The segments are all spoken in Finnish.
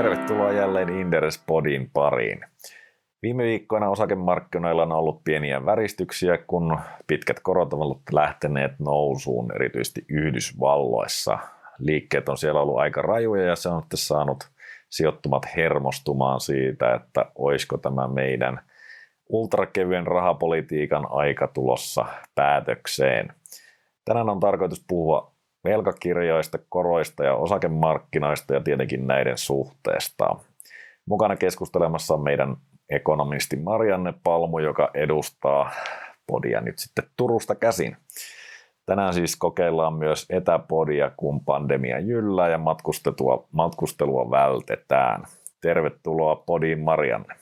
Tervetuloa jälleen Inderes Podin pariin. Viime viikkoina osakemarkkinoilla on ollut pieniä väristyksiä, kun pitkät korot ovat lähteneet nousuun, erityisesti Yhdysvalloissa. Liikkeet on siellä ollut aika rajuja ja se on sitten saanut sijoittumat hermostumaan siitä, että olisiko tämä meidän ultrakevyen rahapolitiikan aika tulossa päätökseen. Tänään on tarkoitus puhua velkakirjoista, koroista ja osakemarkkinoista ja tietenkin näiden suhteesta. Mukana keskustelemassa on meidän ekonomisti Marianne Palmu, joka edustaa podia nyt sitten Turusta käsin. Tänään siis kokeillaan myös etäpodia, kun pandemia jyllää ja matkustelua, matkustelua vältetään. Tervetuloa podiin Marianne.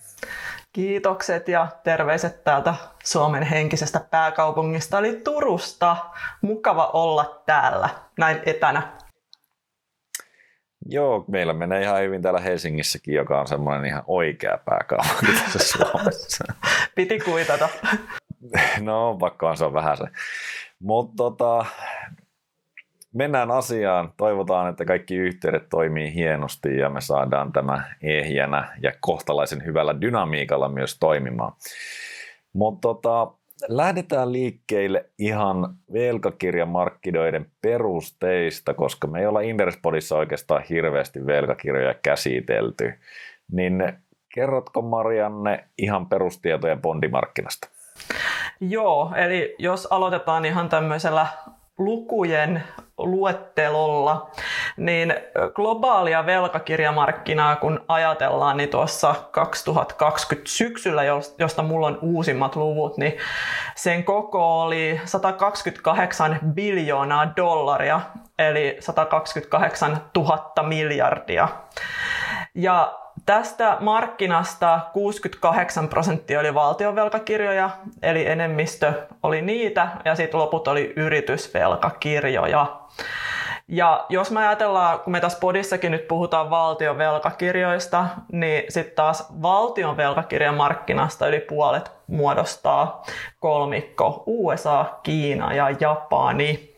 Kiitokset ja terveiset täältä Suomen henkisestä pääkaupungista eli Turusta. Mukava olla täällä näin etänä. Joo, meillä menee ihan hyvin täällä Helsingissäkin, joka on semmoinen ihan oikea pääkaupunki tässä Suomessa. Piti kuitata. No, pakkohan se on vähän se. Mutta tota, mennään asiaan. Toivotaan, että kaikki yhteydet toimii hienosti ja me saadaan tämä ehjänä ja kohtalaisen hyvällä dynamiikalla myös toimimaan. Mutta tota, lähdetään liikkeelle ihan velkakirjamarkkinoiden perusteista, koska me ei olla Inderspodissa oikeastaan hirveästi velkakirjoja käsitelty. Niin kerrotko Marianne ihan perustietoja bondimarkkinasta? Joo, eli jos aloitetaan ihan tämmöisellä lukujen luettelolla, niin globaalia velkakirjamarkkinaa kun ajatellaan, niin tuossa 2020 syksyllä, josta mulla on uusimmat luvut, niin sen koko oli 128 biljoonaa dollaria, eli 128 000 miljardia. Ja Tästä markkinasta 68 prosenttia oli valtionvelkakirjoja, eli enemmistö oli niitä, ja sitten loput oli yritysvelkakirjoja. Ja jos me ajatellaan, kun me tässä podissakin nyt puhutaan valtion velkakirjoista, niin sitten taas valtion velkakirjamarkkinasta yli puolet muodostaa kolmikko USA, Kiina ja Japani.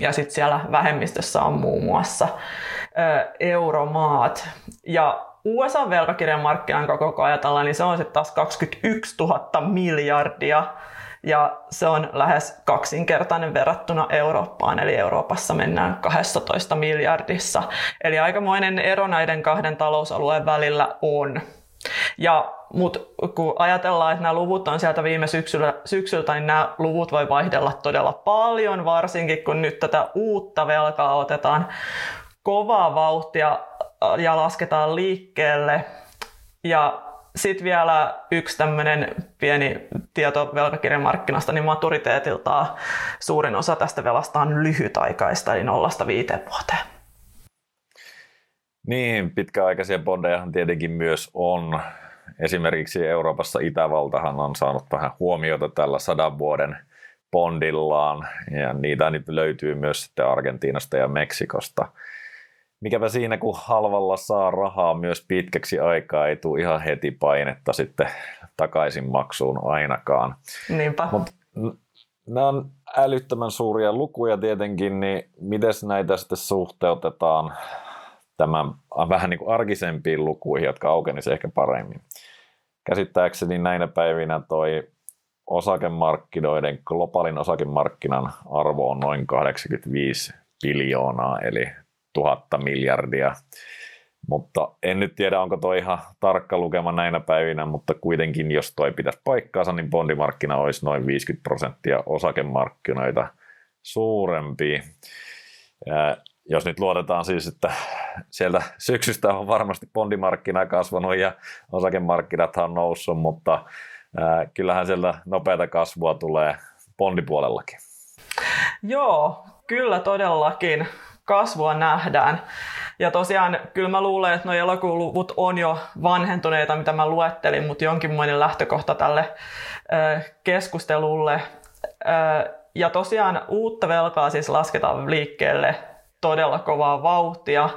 Ja sitten siellä vähemmistössä on muun muassa euromaat. Ja USA-velkakirjan markkinan koko ajatellaan, niin se on sitten taas 21 000 miljardia ja se on lähes kaksinkertainen verrattuna Eurooppaan, eli Euroopassa mennään 12 miljardissa. Eli aikamoinen ero näiden kahden talousalueen välillä on. Ja mutta kun ajatellaan, että nämä luvut on sieltä viime syksyllä, syksyltä, niin nämä luvut voi vaihdella todella paljon, varsinkin kun nyt tätä uutta velkaa otetaan kovaa vauhtia ja lasketaan liikkeelle. Ja sitten vielä yksi tämmöinen pieni tieto velkakirjamarkkinasta, niin maturiteetiltaan suurin osa tästä velasta on lyhytaikaista, eli nollasta viiteen vuoteen. Niin, pitkäaikaisia bondejahan tietenkin myös on. Esimerkiksi Euroopassa Itävaltahan on saanut vähän huomiota tällä sadan vuoden bondillaan, ja niitä nyt löytyy myös sitten Argentiinasta ja Meksikosta – mikäpä siinä, kun halvalla saa rahaa myös pitkäksi aikaa, ei tule ihan heti painetta sitten takaisin maksuun ainakaan. Niinpä. Mut nämä on älyttömän suuria lukuja tietenkin, niin miten näitä sitten suhteutetaan tämän vähän niin kuin arkisempiin lukuihin, jotka aukenisi ehkä paremmin. Käsittääkseni näinä päivinä toi osakemarkkinoiden, globaalin osakemarkkinan arvo on noin 85 biljoonaa, eli tuhatta miljardia. Mutta en nyt tiedä, onko toi ihan tarkka lukema näinä päivinä, mutta kuitenkin jos toi pitäisi paikkaansa, niin bondimarkkina olisi noin 50 prosenttia osakemarkkinoita suurempi. Ja jos nyt luotetaan siis, että sieltä syksystä on varmasti bondimarkkina kasvanut ja osakemarkkinat on noussut, mutta kyllähän sieltä nopeata kasvua tulee bondipuolellakin. Joo, kyllä todellakin kasvua nähdään. Ja tosiaan kyllä mä luulen, että nuo elokuun luvut on jo vanhentuneita, mitä mä luettelin, mutta jonkinmoinen lähtökohta tälle keskustelulle. Ja tosiaan uutta velkaa siis lasketaan liikkeelle todella kovaa vauhtia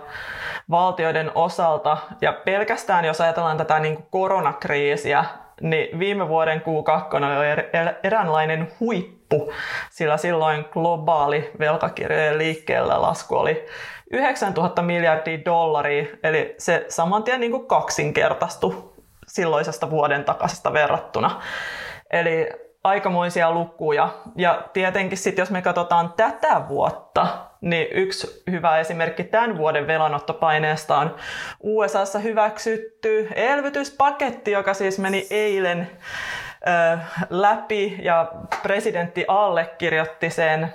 valtioiden osalta. Ja pelkästään jos ajatellaan tätä niin kuin koronakriisiä, niin viime vuoden Q2 oli er-, er-, eräänlainen huippu tippu, sillä silloin globaali velkakirjojen liikkeellä lasku oli 9000 miljardia dollaria, eli se saman tien niin kuin kaksinkertaistui silloisesta vuoden takaisesta verrattuna. Eli aikamoisia lukuja. Ja tietenkin sitten, jos me katsotaan tätä vuotta, niin yksi hyvä esimerkki tämän vuoden velanottopaineesta on USAssa hyväksytty elvytyspaketti, joka siis meni eilen läpi ja presidentti allekirjoitti sen,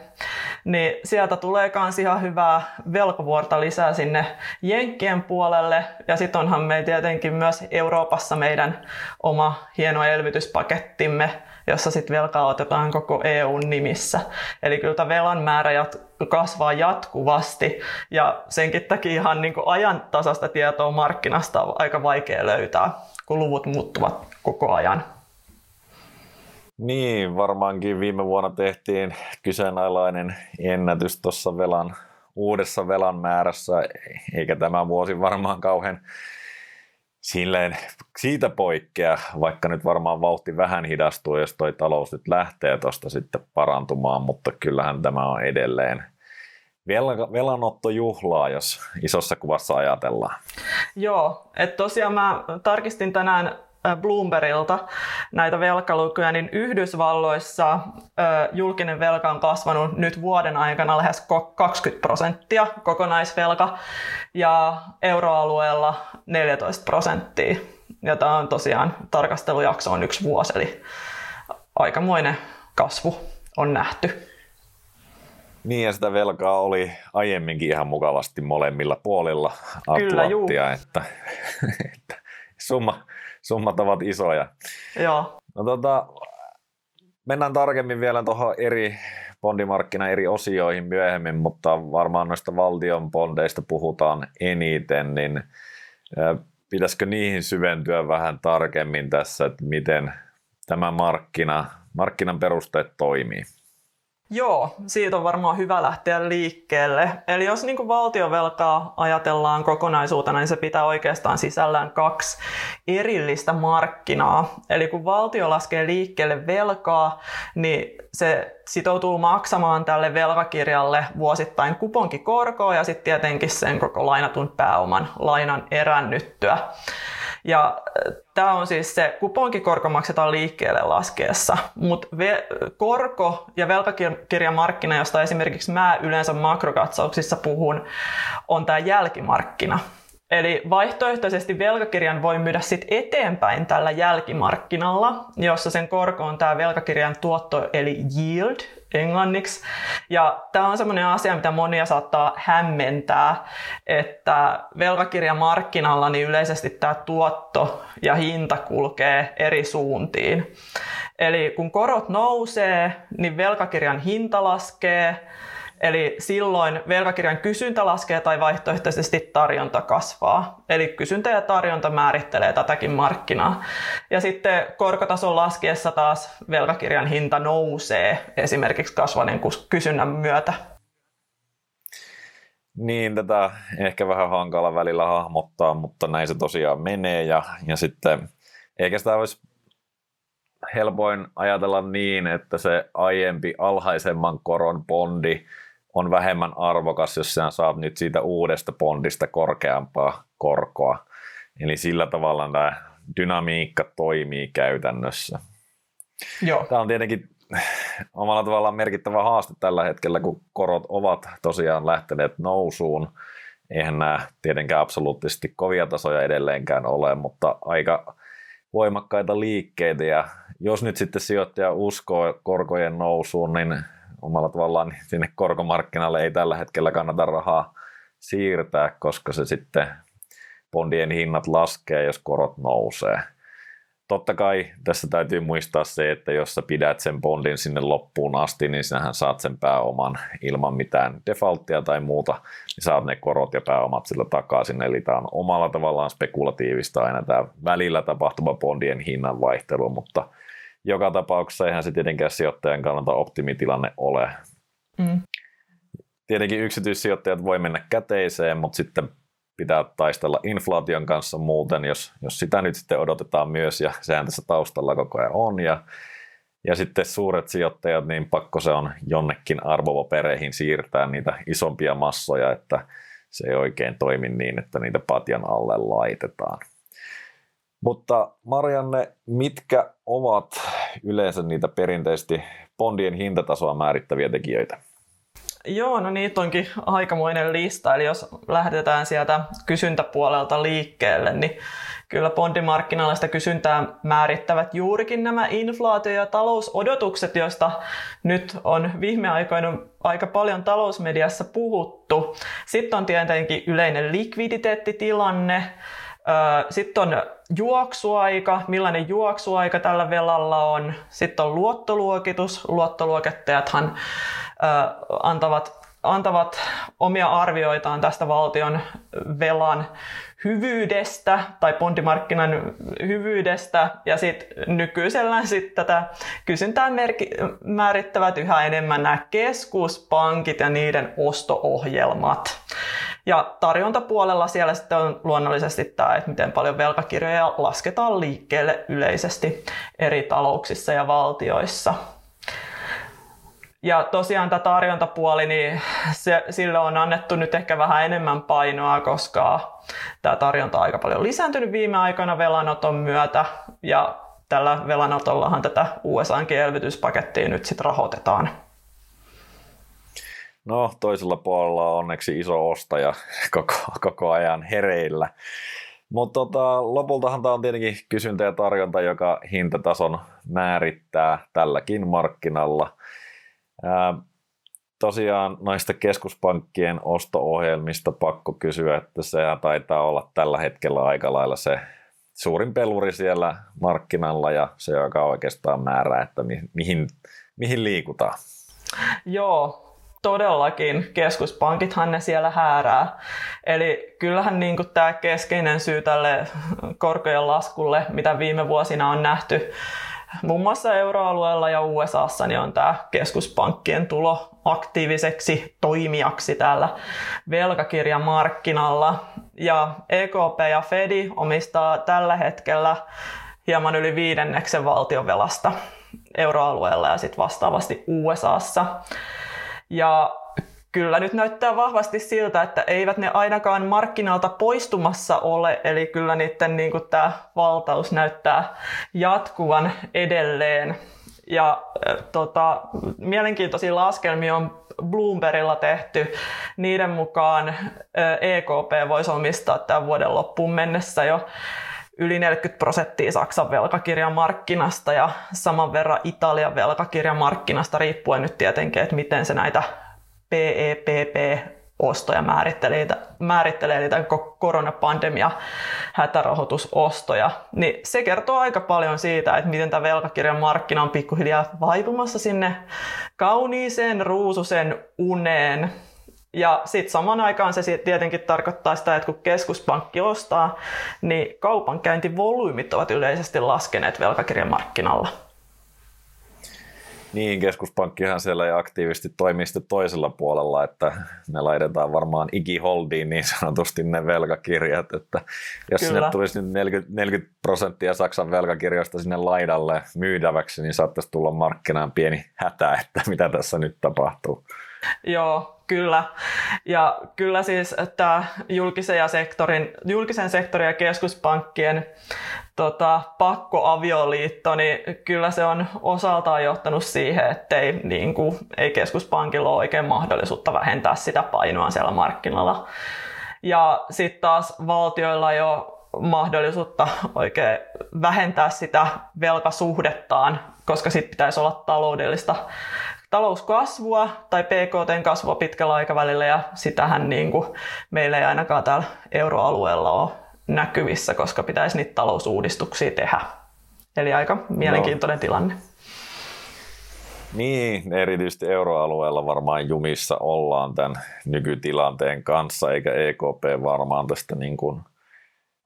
niin sieltä tulee myös ihan hyvää velkovuorta lisää sinne Jenkkien puolelle. Ja sitten onhan me tietenkin myös Euroopassa meidän oma hieno elvytyspakettimme, jossa sitten velkaa otetaan koko EUn nimissä. Eli kyllä tämä velan määrä kasvaa jatkuvasti ja senkin takia ihan niin ajantasasta tietoa markkinasta on aika vaikea löytää, kun luvut muuttuvat koko ajan. Niin, varmaankin viime vuonna tehtiin kyseenalainen ennätys tuossa velan, uudessa velan määrässä, eikä tämä vuosi varmaan kauhean silleen siitä poikkea, vaikka nyt varmaan vauhti vähän hidastuu, jos toi talous nyt lähtee tuosta sitten parantumaan, mutta kyllähän tämä on edelleen velanottojuhlaa, jos isossa kuvassa ajatellaan. Joo, että tosiaan mä tarkistin tänään Bloombergilta näitä velkalukuja, niin Yhdysvalloissa julkinen velka on kasvanut nyt vuoden aikana lähes 20 prosenttia kokonaisvelka ja euroalueella 14 prosenttia. Ja tämä on tosiaan tarkastelujakso on yksi vuosi, eli aikamoinen kasvu on nähty. Niin ja sitä velkaa oli aiemminkin ihan mukavasti molemmilla puolilla Atlanttia, että, että summa, summat ovat isoja. Joo. No, tota, mennään tarkemmin vielä tuohon eri bondimarkkina eri osioihin myöhemmin, mutta varmaan noista valtion bondeista puhutaan eniten, niin pitäisikö niihin syventyä vähän tarkemmin tässä, että miten tämä markkina, markkinan perusteet toimii? Joo, siitä on varmaan hyvä lähteä liikkeelle. Eli jos niin valtiovelkaa ajatellaan kokonaisuutena, niin se pitää oikeastaan sisällään kaksi erillistä markkinaa. Eli kun valtio laskee liikkeelle velkaa, niin se sitoutuu maksamaan tälle velkakirjalle vuosittain kuponkikorkoa ja sitten tietenkin sen koko lainatun pääoman lainan erännyttyä. Ja äh, tämä on siis se, kuponkikorko maksetaan liikkeelle laskeessa, mutta ve- korko- ja velkakirjamarkkina, josta esimerkiksi mä yleensä makrokatsauksissa puhun, on tämä jälkimarkkina. Eli vaihtoehtoisesti velkakirjan voi myydä sit eteenpäin tällä jälkimarkkinalla, jossa sen korko on tämä velkakirjan tuotto eli yield englanniksi. Ja tämä on semmoinen asia, mitä monia saattaa hämmentää, että velkakirjamarkkinalla niin yleisesti tämä tuotto ja hinta kulkee eri suuntiin. Eli kun korot nousee, niin velkakirjan hinta laskee, Eli silloin velkakirjan kysyntä laskee tai vaihtoehtoisesti tarjonta kasvaa. Eli kysyntä ja tarjonta määrittelee tätäkin markkinaa. Ja sitten korkotason laskiessa taas velkakirjan hinta nousee esimerkiksi kasvaneen kysynnän myötä. Niin, tätä ehkä vähän hankala välillä hahmottaa, mutta näin se tosiaan menee. Ja, ja sitten eikä sitä olisi helpoin ajatella niin, että se aiempi alhaisemman koron bondi on vähemmän arvokas, jos sinä saat nyt siitä uudesta bondista korkeampaa korkoa. Eli sillä tavalla tämä dynamiikka toimii käytännössä. Joo. Tämä on tietenkin omalla tavallaan merkittävä haaste tällä hetkellä, kun korot ovat tosiaan lähteneet nousuun. Eihän nämä tietenkään absoluuttisesti kovia tasoja edelleenkään ole, mutta aika voimakkaita liikkeitä. Ja jos nyt sitten sijoittaja uskoo korkojen nousuun, niin omalla tavallaan niin sinne korkomarkkinalle ei tällä hetkellä kannata rahaa siirtää, koska se sitten bondien hinnat laskee, jos korot nousee. Totta kai tässä täytyy muistaa se, että jos sä pidät sen bondin sinne loppuun asti, niin sinähän saat sen pääoman ilman mitään defaulttia tai muuta, niin saat ne korot ja pääomat sillä takaisin. Eli tämä on omalla tavallaan spekulatiivista aina tämä välillä tapahtuva bondien hinnan vaihtelu, mutta – joka tapauksessa eihän se tietenkään sijoittajan kannalta optimitilanne ole. Mm. Tietenkin yksityissijoittajat voi mennä käteiseen, mutta sitten pitää taistella inflaation kanssa muuten, jos, jos sitä nyt sitten odotetaan myös, ja sehän tässä taustalla koko ajan on, ja Ja sitten suuret sijoittajat, niin pakko se on jonnekin arvopapereihin siirtää niitä isompia massoja, että se ei oikein toimi niin, että niitä patjan alle laitetaan. Mutta Marianne, mitkä ovat yleensä niitä perinteisesti bondien hintatasoa määrittäviä tekijöitä? Joo, no niitä onkin aikamoinen lista. Eli jos lähdetään sieltä kysyntäpuolelta liikkeelle, niin kyllä bondimarkkinoilla sitä kysyntää määrittävät juurikin nämä inflaatio- ja talousodotukset, joista nyt on viime aikoina aika paljon talousmediassa puhuttu. Sitten on tietenkin yleinen likviditeettitilanne, sitten on juoksuaika, millainen juoksuaika tällä velalla on. Sitten on luottoluokitus. Luottoluokittajathan antavat, antavat omia arvioitaan tästä valtion velan hyvyydestä tai bondimarkkinan hyvyydestä ja sitten nykyisellään sit tätä kysyntää merki- määrittävät yhä enemmän nämä keskuspankit ja niiden osto-ohjelmat. Ja tarjontapuolella siellä sitten on luonnollisesti tämä, että miten paljon velkakirjoja lasketaan liikkeelle yleisesti eri talouksissa ja valtioissa. Ja tosiaan tämä tarjontapuoli, niin se, sille on annettu nyt ehkä vähän enemmän painoa, koska tämä tarjonta on aika paljon lisääntynyt viime aikoina velanoton myötä. Ja tällä velanotollahan tätä USAnkin elvytyspakettia nyt sitten rahoitetaan. No, toisella puolella on onneksi iso ostaja koko, koko ajan hereillä. Mutta tota, lopultahan tämä on tietenkin kysyntä ja tarjonta, joka hintatason määrittää tälläkin markkinalla. Ää, tosiaan noista keskuspankkien osto-ohjelmista pakko kysyä, että se taitaa olla tällä hetkellä aika lailla se suurin peluri siellä markkinalla ja se, joka oikeastaan määrää, että mihin, mihin liikutaan. Joo, todellakin keskuspankithan ne siellä häärää. Eli kyllähän niin tämä keskeinen syy tälle korkojen laskulle, mitä viime vuosina on nähty, muun muassa euroalueella ja USAssa, niin on tämä keskuspankkien tulo aktiiviseksi toimijaksi täällä velkakirjamarkkinalla. Ja EKP ja Fedi omistaa tällä hetkellä hieman yli viidenneksen valtionvelasta euroalueella ja sitten vastaavasti USAssa. Ja kyllä nyt näyttää vahvasti siltä, että eivät ne ainakaan markkinalta poistumassa ole, eli kyllä niiden niin kuin, tämä valtaus näyttää jatkuvan edelleen. Ja äh, tota, mielenkiintoisia laskelmia on Bloombergilla tehty. Niiden mukaan äh, EKP voisi omistaa tämän vuoden loppuun mennessä jo yli 40 prosenttia Saksan velkakirjamarkkinasta ja saman verran Italian velkakirjamarkkinasta, riippuen nyt tietenkin, että miten se näitä PEPP ostoja määrittelee, määrittelee tämän koronapandemia hätärahoitusostoja, niin se kertoo aika paljon siitä, että miten tämä velkakirjan markkina on pikkuhiljaa vaipumassa sinne kauniiseen ruususen uneen, ja sitten saman aikaan se tietenkin tarkoittaa sitä, että kun keskuspankki ostaa, niin kaupankäyntivolyymit ovat yleisesti laskeneet velkakirjamarkkinalla. Niin, keskuspankkihan siellä ei aktiivisesti toimii sitten toisella puolella, että ne laitetaan varmaan ikiholdiin niin sanotusti ne velkakirjat, että jos Kyllä. sinne tulisi nyt 40, 40 prosenttia Saksan velkakirjoista sinne laidalle myytäväksi, niin saattaisi tulla markkinaan pieni hätä, että mitä tässä nyt tapahtuu. Joo, kyllä. Ja kyllä siis tämä julkisen, ja sektorin, julkisen sektorin ja keskuspankkien tota, pakkoavioliitto, niin kyllä se on osaltaan johtanut siihen, että ei, niin kuin, ei keskuspankilla ole oikein mahdollisuutta vähentää sitä painoa siellä markkinoilla. Ja sitten taas valtioilla ole mahdollisuutta oikein vähentää sitä velkasuhdettaan, koska sitten pitäisi olla taloudellista talouskasvua tai PKT-kasvua pitkällä aikavälillä ja sitähän niin kuin meillä ei ainakaan täällä euroalueella ole näkyvissä, koska pitäisi niitä talousuudistuksia tehdä. Eli aika mielenkiintoinen no. tilanne. Niin, erityisesti euroalueella varmaan jumissa ollaan tämän nykytilanteen kanssa, eikä EKP varmaan tästä niin kuin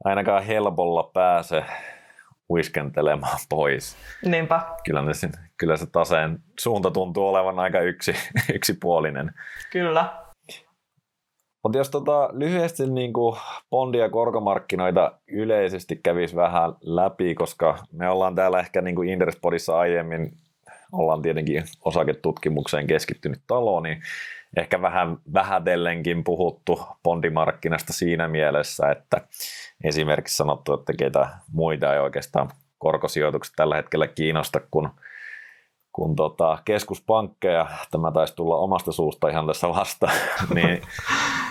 ainakaan helpolla pääse uiskentelemaan pois. Niinpä. Kyllä, se, kyllä se taseen suunta tuntuu olevan aika yksi, yksipuolinen. Kyllä. Mutta jos tota, lyhyesti niin kuin bondi- ja korkomarkkinoita yleisesti kävisi vähän läpi, koska me ollaan täällä ehkä niin kuin aiemmin ollaan tietenkin osaketutkimukseen keskittynyt talo, niin ehkä vähän vähätellenkin puhuttu bondimarkkinasta siinä mielessä, että esimerkiksi sanottu, että ketä muita ei oikeastaan korkosijoitukset tällä hetkellä kiinnosta, kun kun tota, keskuspankkeja, tämä taisi tulla omasta suusta ihan tässä vasta, niin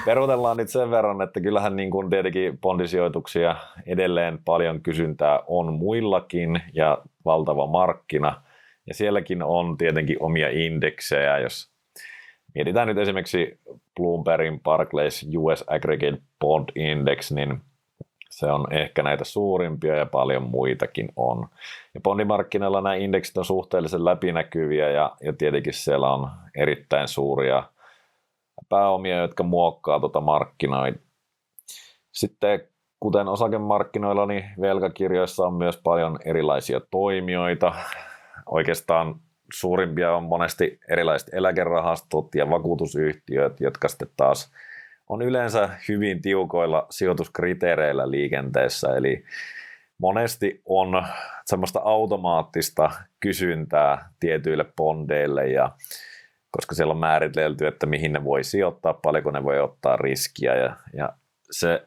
perutellaan nyt sen verran, että kyllähän niin kuin tietenkin bondisijoituksia edelleen paljon kysyntää on muillakin ja valtava markkina. Ja sielläkin on tietenkin omia indeksejä, jos mietitään nyt esimerkiksi Bloombergin Barclays US Aggregate Bond Index, niin se on ehkä näitä suurimpia ja paljon muitakin on. Ja bondimarkkinoilla nämä indeksit on suhteellisen läpinäkyviä ja, ja tietenkin siellä on erittäin suuria pääomia, jotka muokkaa tuota markkinoita. Sitten kuten osakemarkkinoilla, niin velkakirjoissa on myös paljon erilaisia toimijoita. Oikeastaan suurimpia on monesti erilaiset eläkerahastot ja vakuutusyhtiöt, jotka sitten taas on yleensä hyvin tiukoilla sijoituskriteereillä liikenteessä, eli monesti on semmoista automaattista kysyntää tietyille bondeille ja koska siellä on määritelty, että mihin ne voi sijoittaa, paljonko ne voi ottaa riskiä ja, ja se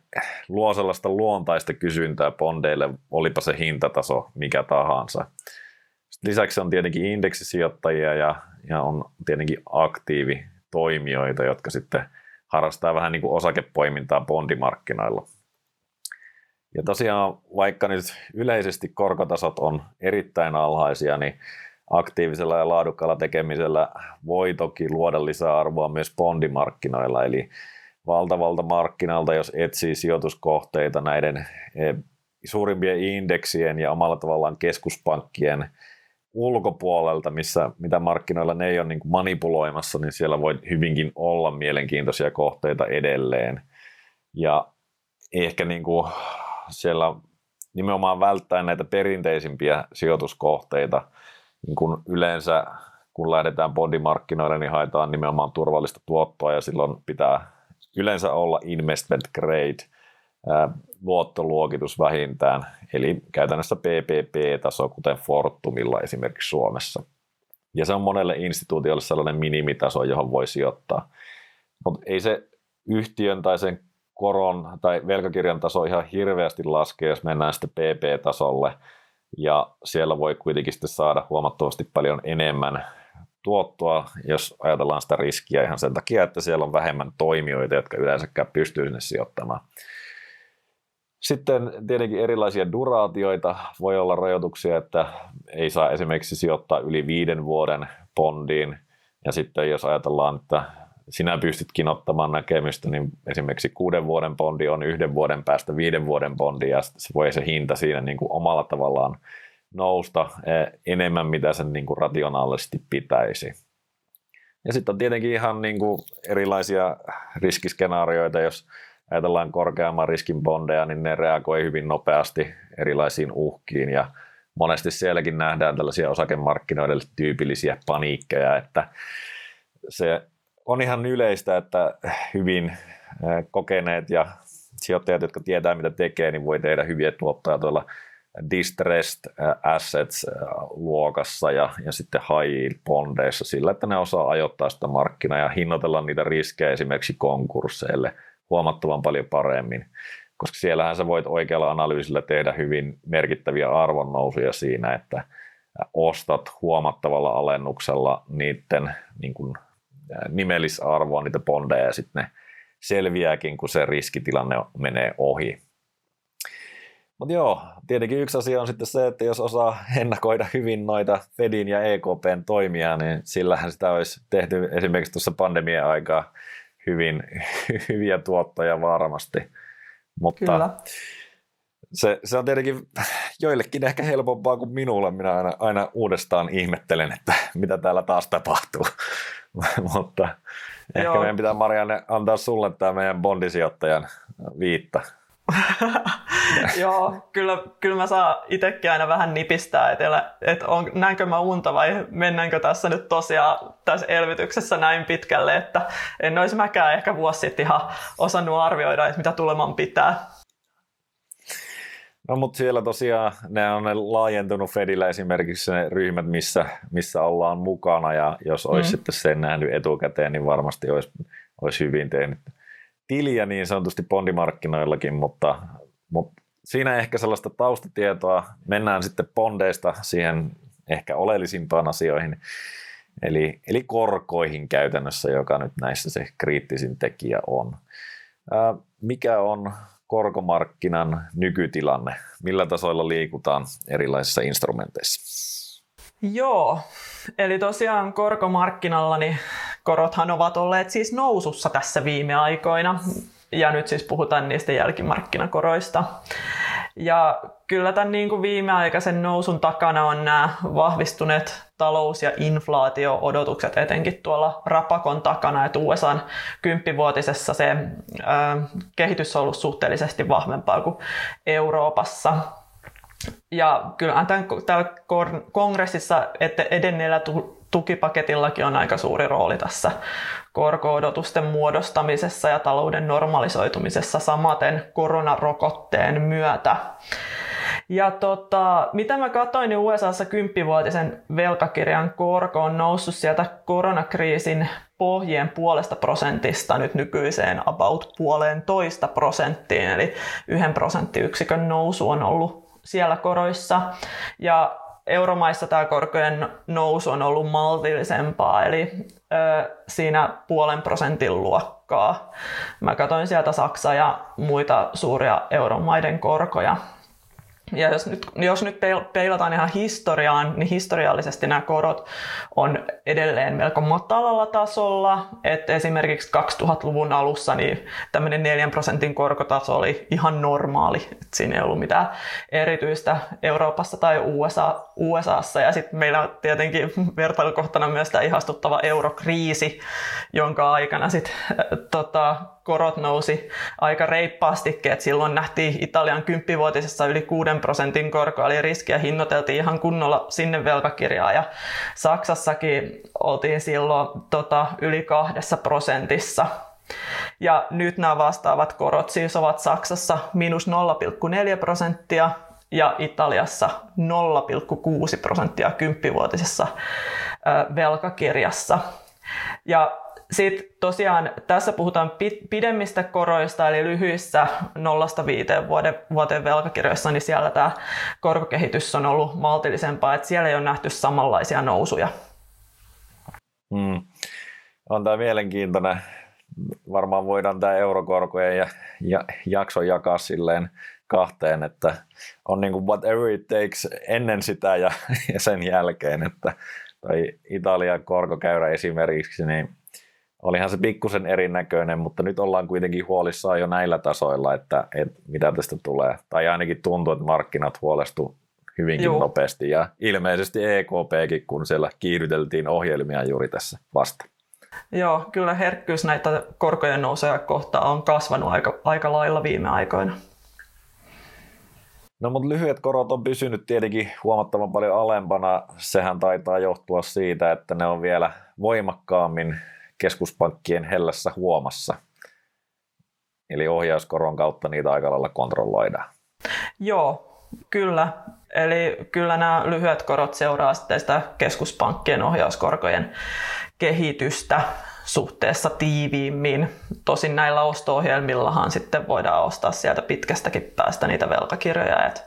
luo sellaista luontaista kysyntää bondeille, olipa se hintataso mikä tahansa. Lisäksi on tietenkin indeksisijoittajia ja, ja on tietenkin aktiivitoimijoita, jotka sitten harrastaa vähän niin kuin osakepoimintaa bondimarkkinoilla. Ja tosiaan, vaikka nyt yleisesti korkotasot on erittäin alhaisia, niin aktiivisella ja laadukkaalla tekemisellä voi toki luoda lisäarvoa myös bondimarkkinoilla, eli valtavalta markkinalta, jos etsii sijoituskohteita näiden e, suurimpien indeksien ja omalla tavallaan keskuspankkien ulkopuolelta, missä, mitä markkinoilla ne ei ole niin manipuloimassa, niin siellä voi hyvinkin olla mielenkiintoisia kohteita edelleen. Ja ehkä niin kuin siellä nimenomaan välttää näitä perinteisimpiä sijoituskohteita, niin kuin yleensä kun lähdetään bondimarkkinoille, niin haetaan nimenomaan turvallista tuottoa ja silloin pitää yleensä olla investment grade luottoluokitus vähintään, eli käytännössä PPP-taso, kuten Fortumilla esimerkiksi Suomessa. Ja se on monelle instituutiolle sellainen minimitaso, johon voi sijoittaa. Mutta ei se yhtiön tai sen koron tai velkakirjan taso ihan hirveästi laske, jos mennään sitten PP-tasolle, ja siellä voi kuitenkin sitten saada huomattavasti paljon enemmän tuottoa, jos ajatellaan sitä riskiä ihan sen takia, että siellä on vähemmän toimijoita, jotka yleensäkään pystyy sinne sijoittamaan. Sitten tietenkin erilaisia duraatioita. Voi olla rajoituksia, että ei saa esimerkiksi sijoittaa yli viiden vuoden bondiin. Ja sitten jos ajatellaan, että sinä pystytkin ottamaan näkemystä, niin esimerkiksi kuuden vuoden bondi on yhden vuoden päästä viiden vuoden bondi, ja se voi se hinta siinä niin kuin omalla tavallaan nousta eh, enemmän, mitä sen niin kuin rationaalisesti pitäisi. Ja sitten on tietenkin ihan niin kuin erilaisia riskiskenaarioita, jos ajatellaan korkeamman riskin bondeja, niin ne reagoi hyvin nopeasti erilaisiin uhkiin ja monesti sielläkin nähdään tällaisia osakemarkkinoille tyypillisiä paniikkeja, että se on ihan yleistä, että hyvin kokeneet ja sijoittajat, jotka tietää mitä tekee, niin voi tehdä hyviä tuottoja tuolla distressed assets luokassa ja, ja sitten high yield bondeissa sillä, että ne osaa ajoittaa sitä markkinaa ja hinnoitella niitä riskejä esimerkiksi konkursseille – huomattavan paljon paremmin, koska siellähän sä voit oikealla analyysillä tehdä hyvin merkittäviä arvonnousuja siinä, että ostat huomattavalla alennuksella niiden niin kuin, nimellisarvoa, niitä bondeja, ja sitten ne selviääkin, kun se riskitilanne menee ohi. Mutta joo, tietenkin yksi asia on sitten se, että jos osaa ennakoida hyvin noita Fedin ja EKPn toimia, niin sillähän sitä olisi tehty esimerkiksi tuossa pandemian aikaa hyvin, hyviä tuottoja varmasti. Mutta Kyllä. Se, se on tietenkin joillekin ehkä helpompaa kuin minulle. Minä aina, aina uudestaan ihmettelen, että mitä täällä taas tapahtuu. Mutta ehkä Joo. meidän pitää Marianne antaa sulle tämä meidän bondisijoittajan viitta. Joo, kyllä, kyllä mä saan itsekin aina vähän nipistää, että, että on, näinkö mä unta vai mennäänkö tässä nyt tosiaan tässä elvytyksessä näin pitkälle, että en olisi mäkään ehkä vuosi sitten ihan osannut arvioida, että mitä tuleman pitää. No mutta siellä tosiaan ne on ne laajentunut Fedillä esimerkiksi ne ryhmät, missä, missä ollaan mukana ja jos olisi mm. sitten sen nähnyt etukäteen, niin varmasti olisi, olisi hyvin tehnyt tiliä niin sanotusti bondimarkkinoillakin, mutta, mutta siinä ehkä sellaista taustatietoa. Mennään sitten bondeista siihen ehkä oleellisimpaan asioihin, eli, eli korkoihin käytännössä, joka nyt näissä se kriittisin tekijä on. Ää, mikä on korkomarkkinan nykytilanne? Millä tasoilla liikutaan erilaisissa instrumenteissa? Joo, eli tosiaan korkomarkkinalla niin korothan ovat olleet siis nousussa tässä viime aikoina. Ja nyt siis puhutaan niistä jälkimarkkinakoroista. Ja kyllä tämän niin kuin viimeaikaisen nousun takana on nämä vahvistuneet talous- ja inflaatio-odotukset etenkin tuolla rapakon takana, että USAn kymppivuotisessa se ö, kehitys on ollut suhteellisesti vahvempaa kuin Euroopassa. Ja kyllähän tämän, täällä kongressissa edenneellä tukipaketillakin on aika suuri rooli tässä korko-odotusten muodostamisessa ja talouden normalisoitumisessa samaten koronarokotteen myötä. Ja tota, mitä mä katsoin, niin USAssa kymppivuotisen velkakirjan korko on noussut sieltä koronakriisin pohjien puolesta prosentista nyt nykyiseen about puoleen toista prosenttiin, eli yhden prosenttiyksikön nousu on ollut siellä koroissa. Ja euromaissa tämä korkojen nousu on ollut maltillisempaa, eli ö, siinä puolen prosentin luokkaa. Mä katsoin sieltä Saksa ja muita suuria euromaiden korkoja. Ja jos nyt, jos nyt peilataan ihan historiaan, niin historiallisesti nämä korot on edelleen melko matalalla tasolla. Että esimerkiksi 2000-luvun alussa niin tämmöinen 4 prosentin korkotaso oli ihan normaali. Et siinä ei ollut mitään erityistä Euroopassa tai USA, USAssa. Ja sitten meillä on tietenkin vertailukohtana myös tämä ihastuttava eurokriisi, jonka aikana sitten äh, tota, korot nousi aika reippaastikin, että silloin nähtiin Italian kymppivuotisessa yli 6 prosentin korko, eli riskiä hinnoiteltiin ihan kunnolla sinne velkakirjaa, ja Saksassakin oltiin silloin tota, yli kahdessa prosentissa. Ja nyt nämä vastaavat korot siis ovat Saksassa miinus 0,4 prosenttia ja Italiassa 0,6 prosenttia kymppivuotisessa velkakirjassa. Ja sitten tosiaan tässä puhutaan pidemmistä koroista, eli lyhyissä 0-5 vuoden, vuoteen velkakirjoissa, niin siellä tämä korkokehitys on ollut maltillisempaa, että siellä ei ole nähty samanlaisia nousuja. Hmm. On tämä mielenkiintoinen. Varmaan voidaan tämä eurokorkojen ja, ja jakso jakaa silleen kahteen, että on niin kuin whatever it takes ennen sitä ja, ja sen jälkeen, että toi Italian korkokäyrä esimerkiksi, niin olihan se pikkusen erinäköinen, mutta nyt ollaan kuitenkin huolissaan jo näillä tasoilla, että, että mitä tästä tulee. Tai ainakin tuntuu, että markkinat huolestu hyvinkin Joo. nopeasti ja ilmeisesti EKPkin, kun siellä kiihdyteltiin ohjelmia juuri tässä vasta. Joo, kyllä herkkyys näitä korkojen nousuja kohtaan on kasvanut aika, aika lailla viime aikoina. No mutta lyhyet korot on pysynyt tietenkin huomattavan paljon alempana. Sehän taitaa johtua siitä, että ne on vielä voimakkaammin keskuspankkien hellässä huomassa. Eli ohjauskoron kautta niitä aika lailla kontrolloidaan. Joo, kyllä. Eli kyllä nämä lyhyet korot seuraa sitten sitä keskuspankkien ohjauskorkojen kehitystä suhteessa tiiviimmin. Tosin näillä osto-ohjelmillahan sitten voidaan ostaa sieltä pitkästäkin päästä niitä velkakirjoja, että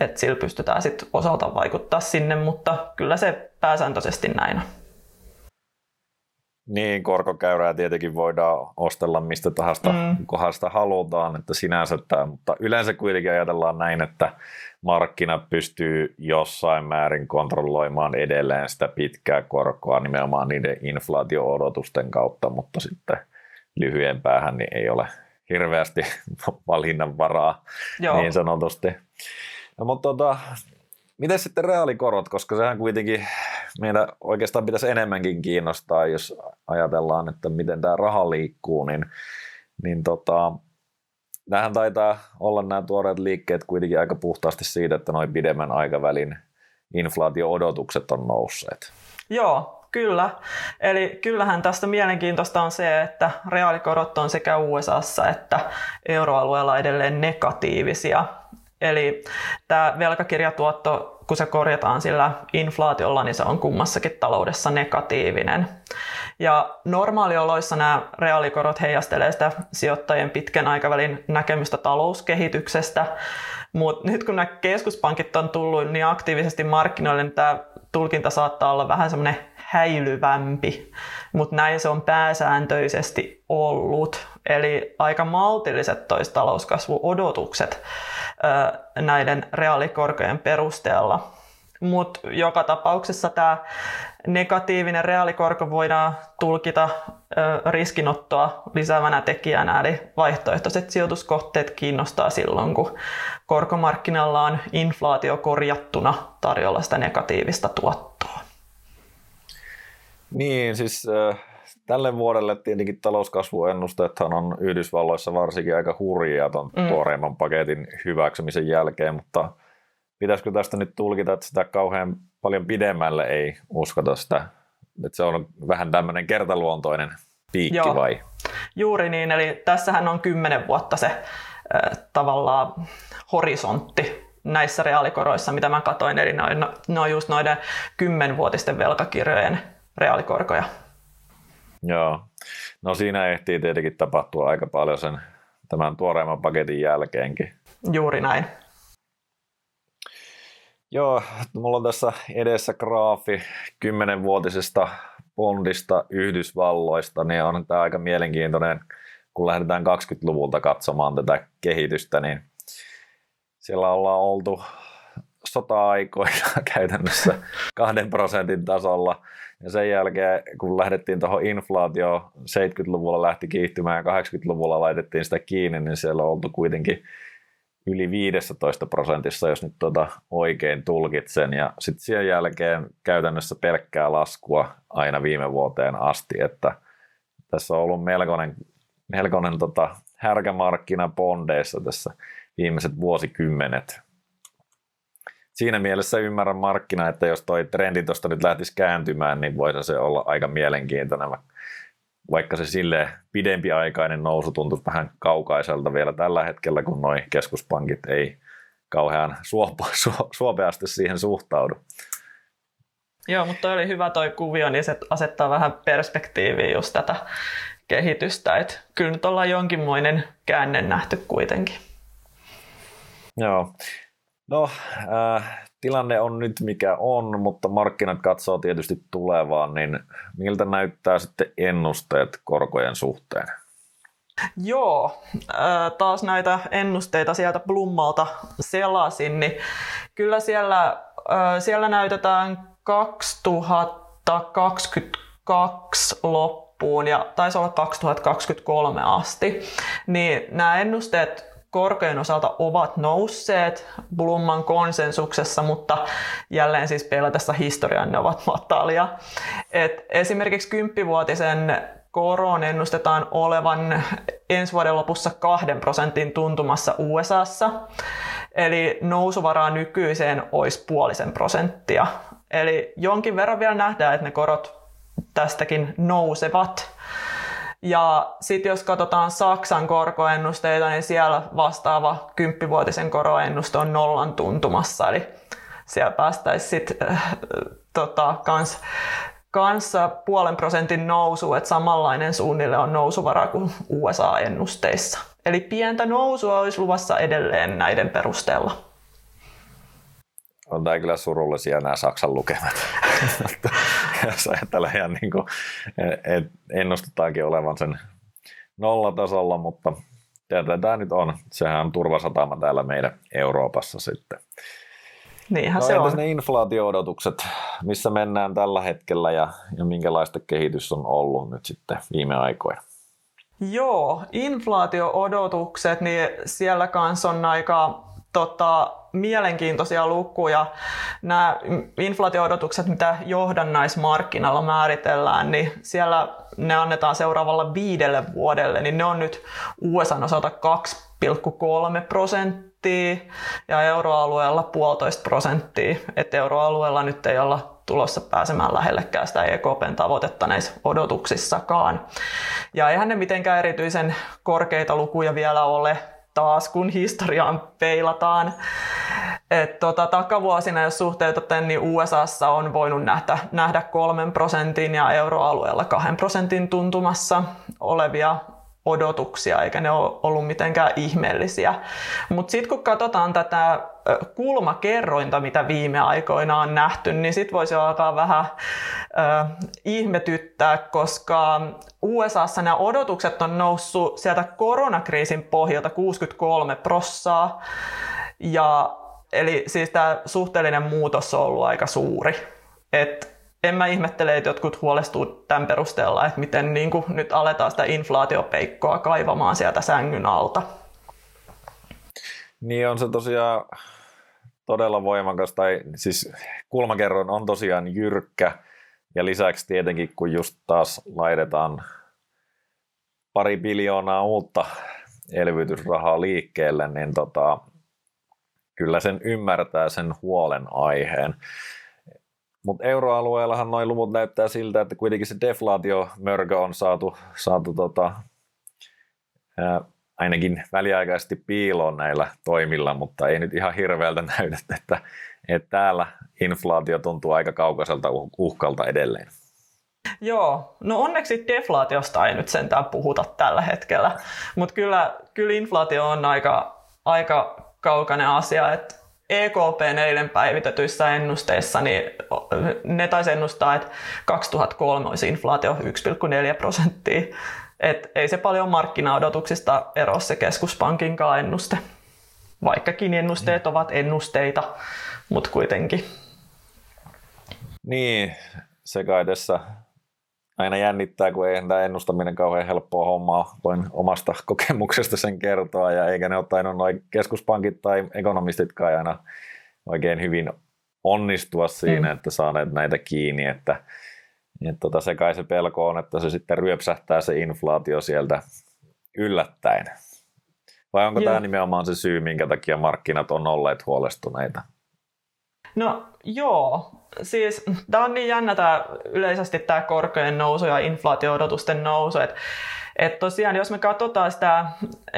et sillä pystytään sitten osalta vaikuttaa sinne, mutta kyllä se pääsääntöisesti näin on. Niin, korkokäyrää tietenkin voidaan ostella mistä tahansa mm. kohdasta halutaan, että sinänsä tämä, mutta yleensä kuitenkin ajatellaan näin, että markkinat pystyy jossain määrin kontrolloimaan edelleen sitä pitkää korkoa nimenomaan niiden inflaatio-odotusten kautta, mutta sitten lyhyen päähän niin ei ole hirveästi valinnan varaa Joo. niin sanotusti. No, mutta tota, Miten sitten reaalikorot, koska sehän kuitenkin meidän oikeastaan pitäisi enemmänkin kiinnostaa, jos ajatellaan, että miten tämä raha liikkuu, niin, niin tota, nämähän taitaa olla nämä tuoreet liikkeet kuitenkin aika puhtaasti siitä, että noin pidemmän aikavälin inflaatio-odotukset on nousseet. Joo, kyllä. Eli kyllähän tästä mielenkiintoista on se, että reaalikorot on sekä USAssa että euroalueella edelleen negatiivisia. Eli tämä velkakirjatuotto, kun se korjataan sillä inflaatiolla, niin se on kummassakin taloudessa negatiivinen. Ja normaalioloissa nämä reaalikorot heijastelee sitä sijoittajien pitkän aikavälin näkemystä talouskehityksestä, mutta nyt kun nämä keskuspankit on tullut niin aktiivisesti markkinoille, niin tämä tulkinta saattaa olla vähän semmoinen häilyvämpi, mutta näin se on pääsääntöisesti ollut. Eli aika maltilliset tois talouskasvuodotukset näiden reaalikorkojen perusteella. Mutta joka tapauksessa tämä negatiivinen reaalikorko voidaan tulkita riskinottoa lisäävänä tekijänä, eli vaihtoehtoiset sijoituskohteet kiinnostaa silloin, kun korkomarkkinalla on inflaatio korjattuna tarjolla sitä negatiivista tuottoa. Niin, siis äh, tälle vuodelle tietenkin talouskasvuennusteethan on Yhdysvalloissa varsinkin aika hurjia tuon mm. tuoreimman paketin hyväksymisen jälkeen, mutta pitäisikö tästä nyt tulkita, että sitä kauhean paljon pidemmälle ei uskota sitä, että se on vähän tämmöinen kertaluontoinen piikki Joo. vai? Juuri niin, eli tässähän on kymmenen vuotta se äh, tavallaan horisontti näissä reaalikoroissa, mitä mä katoin, eli ne on, ne on just noiden kymmenvuotisten velkakirjojen reaalikorkoja. Joo, no siinä ehtii tietenkin tapahtua aika paljon sen tämän tuoreimman paketin jälkeenkin. Juuri näin. Joo, mulla on tässä edessä graafi kymmenenvuotisesta bondista Yhdysvalloista, niin on tämä aika mielenkiintoinen, kun lähdetään 20-luvulta katsomaan tätä kehitystä, niin siellä ollaan oltu sota-aikoina käytännössä kahden prosentin tasolla. Ja sen jälkeen, kun lähdettiin tuohon inflaatio 70-luvulla lähti kiihtymään ja 80-luvulla laitettiin sitä kiinni, niin siellä on oltu kuitenkin yli 15 prosentissa, jos nyt tuota oikein tulkitsen. Ja sitten sen jälkeen käytännössä pelkkää laskua aina viime vuoteen asti, että tässä on ollut melkoinen, melkoinen tota, härkämarkkina bondeissa tässä viimeiset vuosikymmenet. Siinä mielessä ymmärrän markkina, että jos toi trendi tuosta nyt lähtisi kääntymään, niin voisi se olla aika mielenkiintoinen vaikka se sille pidempiaikainen nousu tuntuu vähän kaukaiselta vielä tällä hetkellä, kun noin keskuspankit ei kauhean suopo, su, suopeasti siihen suhtaudu. Joo, mutta oli hyvä toi kuvio, niin se asettaa vähän perspektiiviä just tätä kehitystä. että kyllä nyt ollaan jonkinmoinen käänne nähty kuitenkin. Joo. No, äh, tilanne on nyt mikä on, mutta markkinat katsoo tietysti tulevaan, niin miltä näyttää sitten ennusteet korkojen suhteen? Joo, taas näitä ennusteita sieltä Blummalta selasin, niin kyllä siellä, siellä näytetään 2022 loppuun ja taisi olla 2023 asti, niin nämä ennusteet korkojen osalta ovat nousseet Blumman konsensuksessa, mutta jälleen siis pelatessa historian ne ovat matalia. Et esimerkiksi kymppivuotisen koron ennustetaan olevan ensi vuoden lopussa kahden prosentin tuntumassa USAssa. Eli nousuvaraa nykyiseen olisi puolisen prosenttia. Eli jonkin verran vielä nähdään, että ne korot tästäkin nousevat. Ja sitten jos katsotaan Saksan korkoennusteita, niin siellä vastaava kymppivuotisen koroennuste on nollan tuntumassa. Eli siellä päästäisiin sitten äh, tota, kans, kanssa puolen prosentin nousu, että samanlainen suunnille on nousuvara kuin USA-ennusteissa. Eli pientä nousua olisi luvassa edelleen näiden perusteella on tämä kyllä surullisia nämä Saksan lukemat. Jos ajatellaan ihan niin kuin, et ennustetaankin olevan sen nollatasolla, mutta tätä tämä nyt on. Sehän on turvasatama täällä meidän Euroopassa sitten. Niinhän no, se on. ne inflaatio-odotukset, missä mennään tällä hetkellä ja, ja minkälaista kehitys on ollut nyt sitten viime aikoina? Joo, inflaatio-odotukset, niin siellä kanssa on aika tota, mielenkiintoisia lukuja. Nämä inflaatio-odotukset, mitä johdannaismarkkinalla määritellään, niin siellä ne annetaan seuraavalla viidelle vuodelle, niin ne on nyt USA osalta 2,3 prosenttia ja euroalueella puolitoista prosenttia. Että euroalueella nyt ei olla tulossa pääsemään lähellekään sitä EKPn tavoitetta näissä odotuksissakaan. Ja eihän ne mitenkään erityisen korkeita lukuja vielä ole, taas, kun historiaan peilataan. Et tota, takavuosina, jos suhteutatte, niin USAssa on voinut nähdä, nähdä kolmen prosentin ja euroalueella kahden prosentin tuntumassa olevia odotuksia, eikä ne ole ollut mitenkään ihmeellisiä. Mutta sitten kun katsotaan tätä kulmakerrointa, mitä viime aikoina on nähty, niin sitten voisi alkaa vähän äh, ihmetyttää, koska USAssa nämä odotukset on noussut sieltä koronakriisin pohjalta 63 prossaa, ja eli siis tämä suhteellinen muutos on ollut aika suuri. Et en mä ihmettele, että jotkut huolestuu tämän perusteella, että miten niin kuin nyt aletaan sitä inflaatiopeikkoa kaivamaan sieltä sängyn alta. Niin on se tosiaan todella voimakas, tai siis kulmakerron on tosiaan jyrkkä, ja lisäksi tietenkin kun just taas laitetaan pari biljoonaa uutta elvytysrahaa liikkeelle, niin tota, kyllä sen ymmärtää sen huolen aiheen. Mutta euroalueellahan noin luvut näyttää siltä, että kuitenkin se deflaatiomörkö on saatu, saatu tota, ää, ainakin väliaikaisesti piiloon näillä toimilla, mutta ei nyt ihan hirveältä näytä, että, että täällä inflaatio tuntuu aika kaukaiselta uhkalta edelleen. Joo, no onneksi deflaatiosta ei nyt sentään puhuta tällä hetkellä, mutta kyllä, kyllä inflaatio on aika, aika kaukainen asia, että EKP eilen päivitetyissä ennusteissa, niin ne taisi ennustaa, että 2003 olisi inflaatio 1,4 prosenttia. Et ei se paljon markkinaodotuksista ero se keskuspankin ennuste. Vaikkakin ennusteet mm. ovat ennusteita, mutta kuitenkin. Niin, se kai tässä aina jännittää, kun ei tämä ennustaminen kauhean helppoa hommaa. Voin omasta kokemuksesta sen kertoa, ja eikä ne ole tainnut noin keskuspankit tai ekonomistitkaan aina oikein hyvin onnistua siinä, mm. että saaneet näitä kiinni, että, että tota, se kai se pelko on, että se sitten ryöpsähtää se inflaatio sieltä yllättäen. Vai onko Joo. tämä nimenomaan se syy, minkä takia markkinat on olleet huolestuneita? No joo, siis tämä on niin jännä tämä, yleisesti tämä korkojen nousu ja inflaatio-odotusten nousu, että et tosiaan, jos me katsotaan sitä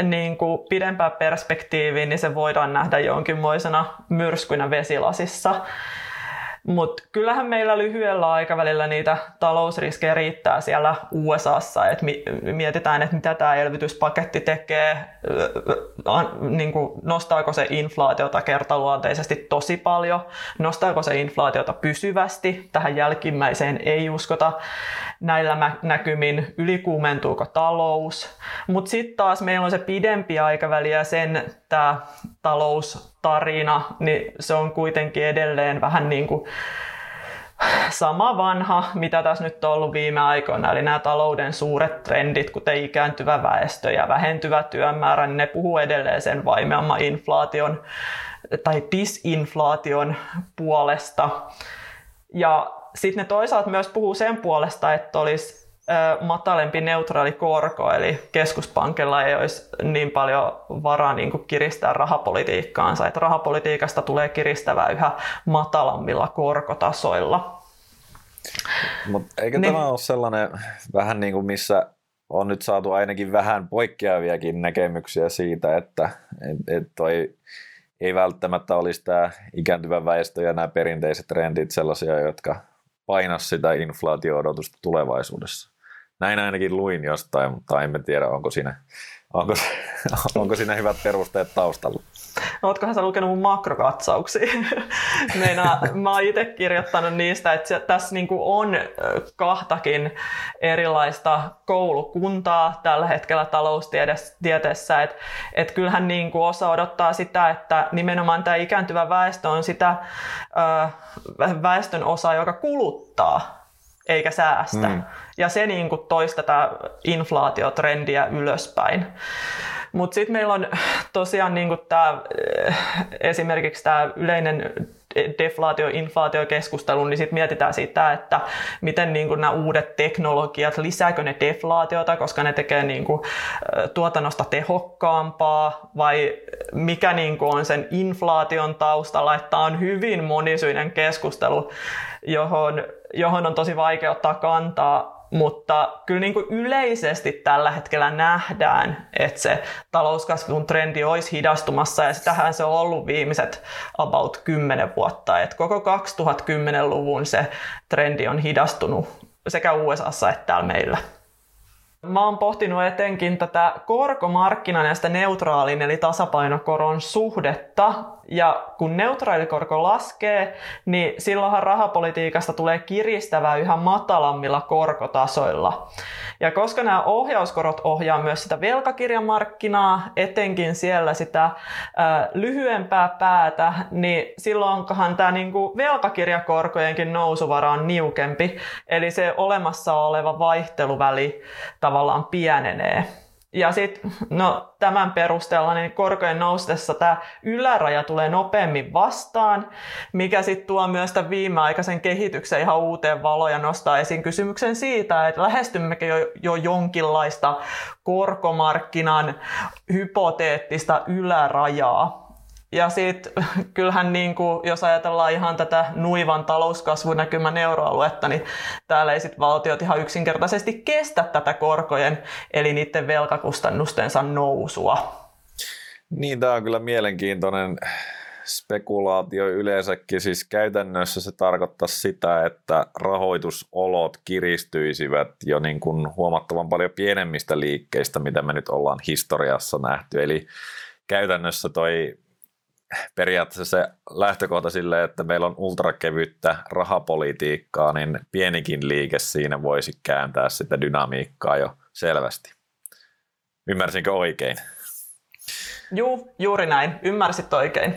niin kuin pidempää perspektiiviä, niin se voidaan nähdä jonkinmoisena myrskynä vesilasissa. Mutta kyllähän meillä lyhyellä aikavälillä niitä talousriskejä riittää siellä USAssa, että mietitään, että mitä tämä elvytyspaketti tekee, niin kuin nostaako se inflaatiota kertaluonteisesti tosi paljon, nostaako se inflaatiota pysyvästi, tähän jälkimmäiseen ei uskota näillä näkymin, ylikuumentuuko talous, mutta sitten taas meillä on se pidempi aikaväli ja sen tämä taloustarina, niin se on kuitenkin edelleen vähän niin kuin sama vanha, mitä tässä nyt on ollut viime aikoina, eli nämä talouden suuret trendit, kuten ikääntyvä väestö ja vähentyvä työmäärä, niin ne puhuu edelleen sen vaimeamman inflaation tai disinflaation puolesta. Ja sitten ne toisaalta myös puhuu sen puolesta, että olisi matalempi neutraali korko, eli keskuspankilla ei olisi niin paljon varaa niin kuin kiristää rahapolitiikkaansa, että rahapolitiikasta tulee kiristävää yhä matalammilla korkotasoilla. Mutta eikö niin. tämä ole sellainen vähän niin kuin missä on nyt saatu ainakin vähän poikkeaviakin näkemyksiä siitä, että et, et toi ei välttämättä olisi tämä ikääntyvä väestö ja nämä perinteiset trendit sellaisia, jotka painas sitä inflaatio-odotusta tulevaisuudessa. Näin ainakin luin jostain, mutta emme tiedä, onko siinä, onko, onko siinä hyvät perusteet taustalla. Oletkohan sä lukenut mun makrokatsauksia? Meina, mä oon itse kirjoittanut niistä, että tässä niinku on kahtakin erilaista koulukuntaa tällä hetkellä taloustieteessä. Että et kyllähän niinku osa odottaa sitä, että nimenomaan tämä ikääntyvä väestö on sitä ö, väestön osa, joka kuluttaa eikä säästä. Mm. Ja se niin kuin toisi tätä inflaatiotrendiä ylöspäin. Mutta sitten meillä on tosiaan niin kuin tää, eh, esimerkiksi tämä yleinen deflaatio-inflaatiokeskustelu, niin sitten mietitään sitä, että miten niin nämä uudet teknologiat, lisääkö ne deflaatiota, koska ne tekee niin kuin, eh, tuotannosta tehokkaampaa, vai mikä niin kuin on sen inflaation taustalla, että on hyvin monisyinen keskustelu, johon, johon on tosi vaikea ottaa kantaa mutta kyllä niin kuin yleisesti tällä hetkellä nähdään, että se talouskasvun trendi olisi hidastumassa ja sitähän se on ollut viimeiset about 10 vuotta. Et koko 2010-luvun se trendi on hidastunut sekä USAssa että täällä meillä. Mä oon pohtinut etenkin tätä korkomarkkinan ja sitä neutraalin eli tasapainokoron suhdetta. Ja kun neutraalikorko laskee, niin silloinhan rahapolitiikasta tulee kiristävää yhä matalammilla korkotasoilla. Ja koska nämä ohjauskorot ohjaa myös sitä velkakirjamarkkinaa, etenkin siellä sitä äh, lyhyempää päätä, niin silloinkohan tämä niinku velkakirjakorkojenkin nousuvara on niukempi. Eli se olemassa oleva vaihteluväli tavallaan pienenee. Ja sitten no, tämän perusteella niin korkojen noustessa tämä yläraja tulee nopeammin vastaan, mikä sitten tuo myös tämän viimeaikaisen kehityksen ihan uuteen valoon ja nostaa esiin kysymyksen siitä, että lähestymmekö jo, jo jonkinlaista korkomarkkinan hypoteettista ylärajaa. Ja sitten kyllähän niin kuin, jos ajatellaan ihan tätä nuivan talouskasvunäkymän euroaluetta, niin täällä ei sitten valtiot ihan yksinkertaisesti kestä tätä korkojen eli niiden velkakustannustensa nousua. Niin, tämä on kyllä mielenkiintoinen spekulaatio yleensäkin. Siis käytännössä se tarkoittaa sitä, että rahoitusolot kiristyisivät jo niin kuin huomattavan paljon pienemmistä liikkeistä, mitä me nyt ollaan historiassa nähty. Eli käytännössä toi periaatteessa se lähtökohta sille, että meillä on ultrakevyttä rahapolitiikkaa, niin pienikin liike siinä voisi kääntää sitä dynamiikkaa jo selvästi. Ymmärsinkö oikein? Juu, juuri näin. Ymmärsit oikein.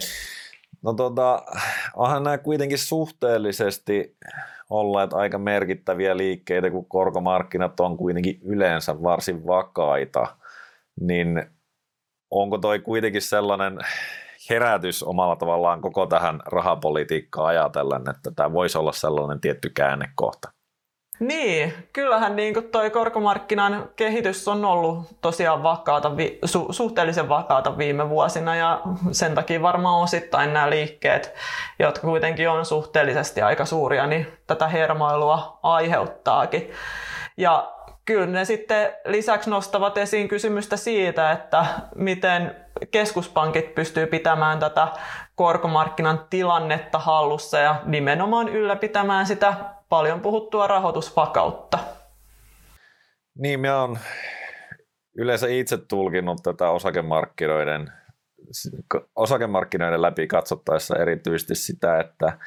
No tota, onhan nämä kuitenkin suhteellisesti olleet aika merkittäviä liikkeitä, kun korkomarkkinat on kuitenkin yleensä varsin vakaita, niin onko toi kuitenkin sellainen herätys omalla tavallaan koko tähän rahapolitiikkaan ajatellen, että tämä voisi olla sellainen tietty käännekohta. Niin, kyllähän niin kuin toi korkomarkkinan kehitys on ollut tosiaan vakaata, su, suhteellisen vakaata viime vuosina ja sen takia varmaan osittain nämä liikkeet, jotka kuitenkin on suhteellisesti aika suuria, niin tätä hermoilua aiheuttaakin. Ja kyllä ne sitten lisäksi nostavat esiin kysymystä siitä, että miten keskuspankit pystyy pitämään tätä korkomarkkinan tilannetta hallussa ja nimenomaan ylläpitämään sitä paljon puhuttua rahoitusvakautta. Niin, minä olen yleensä itse tulkinut tätä osakemarkkinoiden, osakemarkkinoiden läpi katsottaessa erityisesti sitä, että,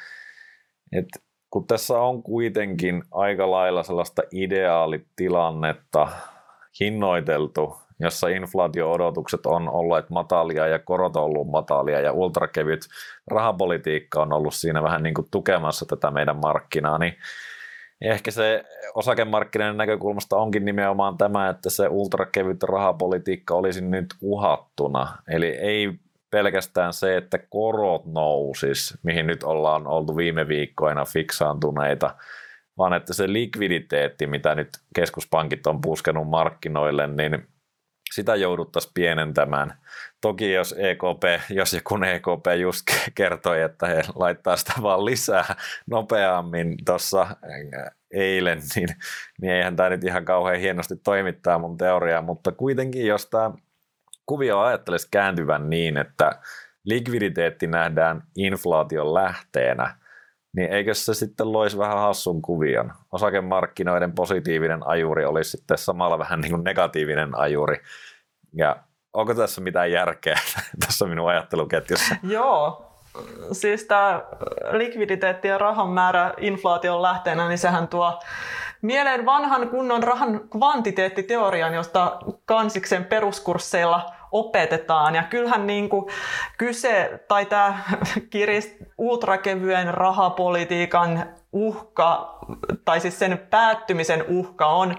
että kun tässä on kuitenkin aika lailla sellaista ideaalitilannetta hinnoiteltu, jossa inflaatio-odotukset on olleet matalia ja korot on ollut matalia ja ultrakevyt rahapolitiikka on ollut siinä vähän niin kuin tukemassa tätä meidän markkinaa, niin ehkä se osakemarkkinoiden näkökulmasta onkin nimenomaan tämä, että se ultrakevyt rahapolitiikka olisi nyt uhattuna. Eli ei pelkästään se, että korot nousis, mihin nyt ollaan oltu viime viikkoina fiksaantuneita, vaan että se likviditeetti, mitä nyt keskuspankit on puskenut markkinoille, niin sitä jouduttaisiin pienentämään. Toki jos EKP, jos ja kun EKP just kertoi, että he laittaa sitä vaan lisää nopeammin tuossa eilen, niin, niin eihän tämä nyt ihan kauhean hienosti toimittaa mun teoriaa, mutta kuitenkin jos tämä kuvio ajattelisi kääntyvän niin, että likviditeetti nähdään inflaation lähteenä, niin eikö se sitten loisi vähän hassun kuvion? Osakemarkkinoiden positiivinen ajuri olisi sitten samalla vähän niin kuin negatiivinen ajuri. Ja onko tässä mitään järkeä tässä minun ajatteluketjussa? Joo, siis tämä likviditeetti ja rahan määrä inflaation lähteenä, niin sehän tuo mieleen vanhan kunnon rahan kvantiteettiteorian, josta kansiksen peruskursseilla opetetaan. Ja kyllähän niin kuin kyse, tai tämä kirist, ultrakevyen rahapolitiikan uhka, tai siis sen päättymisen uhka on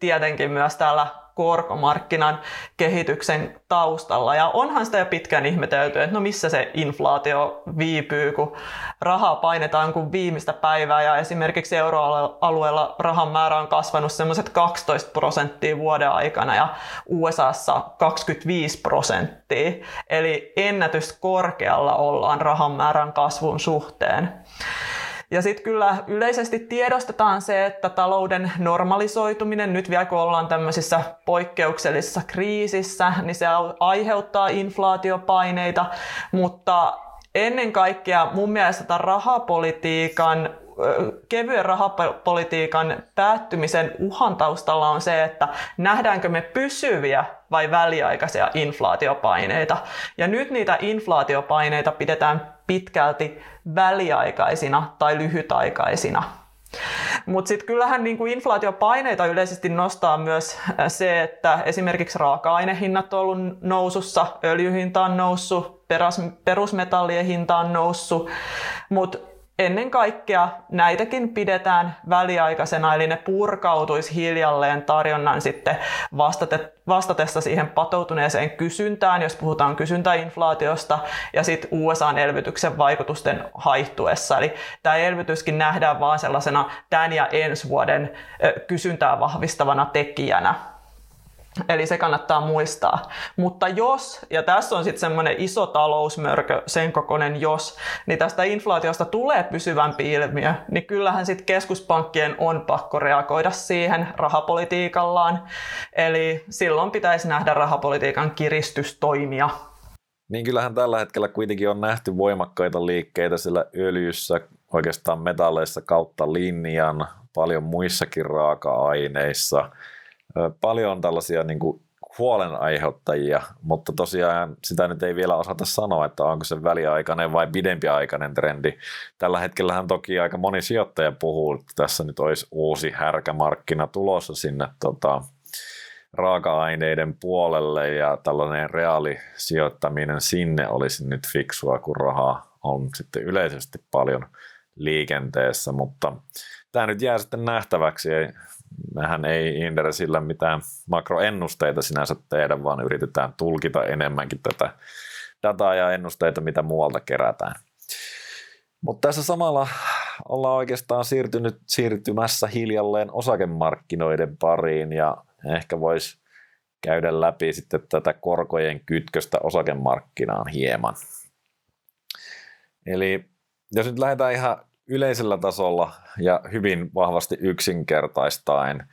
tietenkin myös täällä korkomarkkinan kehityksen taustalla. Ja onhan sitä jo pitkään ihmetelty, että no missä se inflaatio viipyy, kun rahaa painetaan kuin viimeistä päivää ja esimerkiksi euroalueella rahan määrä on kasvanut semmoiset 12 prosenttia vuoden aikana ja USAssa 25 prosenttia. Eli ennätys korkealla ollaan rahan määrän kasvun suhteen. Ja sitten kyllä yleisesti tiedostetaan se, että talouden normalisoituminen, nyt vielä kun ollaan tämmöisissä poikkeuksellisissa kriisissä, niin se aiheuttaa inflaatiopaineita, mutta ennen kaikkea mun mielestä tämän rahapolitiikan kevyen rahapolitiikan päättymisen uhan taustalla on se, että nähdäänkö me pysyviä vai väliaikaisia inflaatiopaineita. Ja nyt niitä inflaatiopaineita pidetään pitkälti väliaikaisina tai lyhytaikaisina. Mutta sitten kyllähän niinku inflaatiopaineita yleisesti nostaa myös se, että esimerkiksi raaka-ainehinnat on ollut nousussa, öljyhinta on noussut, perusmetallien hinta on noussut, mutta ennen kaikkea näitäkin pidetään väliaikaisena, eli ne purkautuisi hiljalleen tarjonnan sitten vastate, vastatessa siihen patoutuneeseen kysyntään, jos puhutaan kysyntäinflaatiosta, ja sitten USA-elvytyksen vaikutusten haihtuessa. Eli tämä elvytyskin nähdään vaan sellaisena tämän ja ensi vuoden kysyntää vahvistavana tekijänä. Eli se kannattaa muistaa. Mutta jos, ja tässä on sitten semmoinen iso talousmörkö, sen kokoinen jos, niin tästä inflaatiosta tulee pysyvämpi ilmiö, niin kyllähän sitten keskuspankkien on pakko reagoida siihen rahapolitiikallaan. Eli silloin pitäisi nähdä rahapolitiikan kiristystoimia. Niin kyllähän tällä hetkellä kuitenkin on nähty voimakkaita liikkeitä sillä öljyssä, oikeastaan metalleissa kautta linjan, paljon muissakin raaka-aineissa – paljon tällaisia niin kuin huolenaiheuttajia, mutta tosiaan sitä nyt ei vielä osata sanoa, että onko se väliaikainen vai pidempiaikainen trendi. Tällä hetkellähän toki aika moni sijoittaja puhuu, että tässä nyt olisi uusi härkämarkkina tulossa sinne tota, raaka-aineiden puolelle ja tällainen reaalisijoittaminen sinne olisi nyt fiksua, kun rahaa on sitten yleisesti paljon liikenteessä, mutta tämä nyt jää sitten nähtäväksi mehän ei Inderesillä mitään makroennusteita sinänsä tehdä, vaan yritetään tulkita enemmänkin tätä dataa ja ennusteita, mitä muualta kerätään. Mutta tässä samalla ollaan oikeastaan siirtynyt, siirtymässä hiljalleen osakemarkkinoiden pariin ja ehkä voisi käydä läpi sitten tätä korkojen kytköstä osakemarkkinaan hieman. Eli jos nyt lähdetään ihan yleisellä tasolla ja hyvin vahvasti yksinkertaistaen,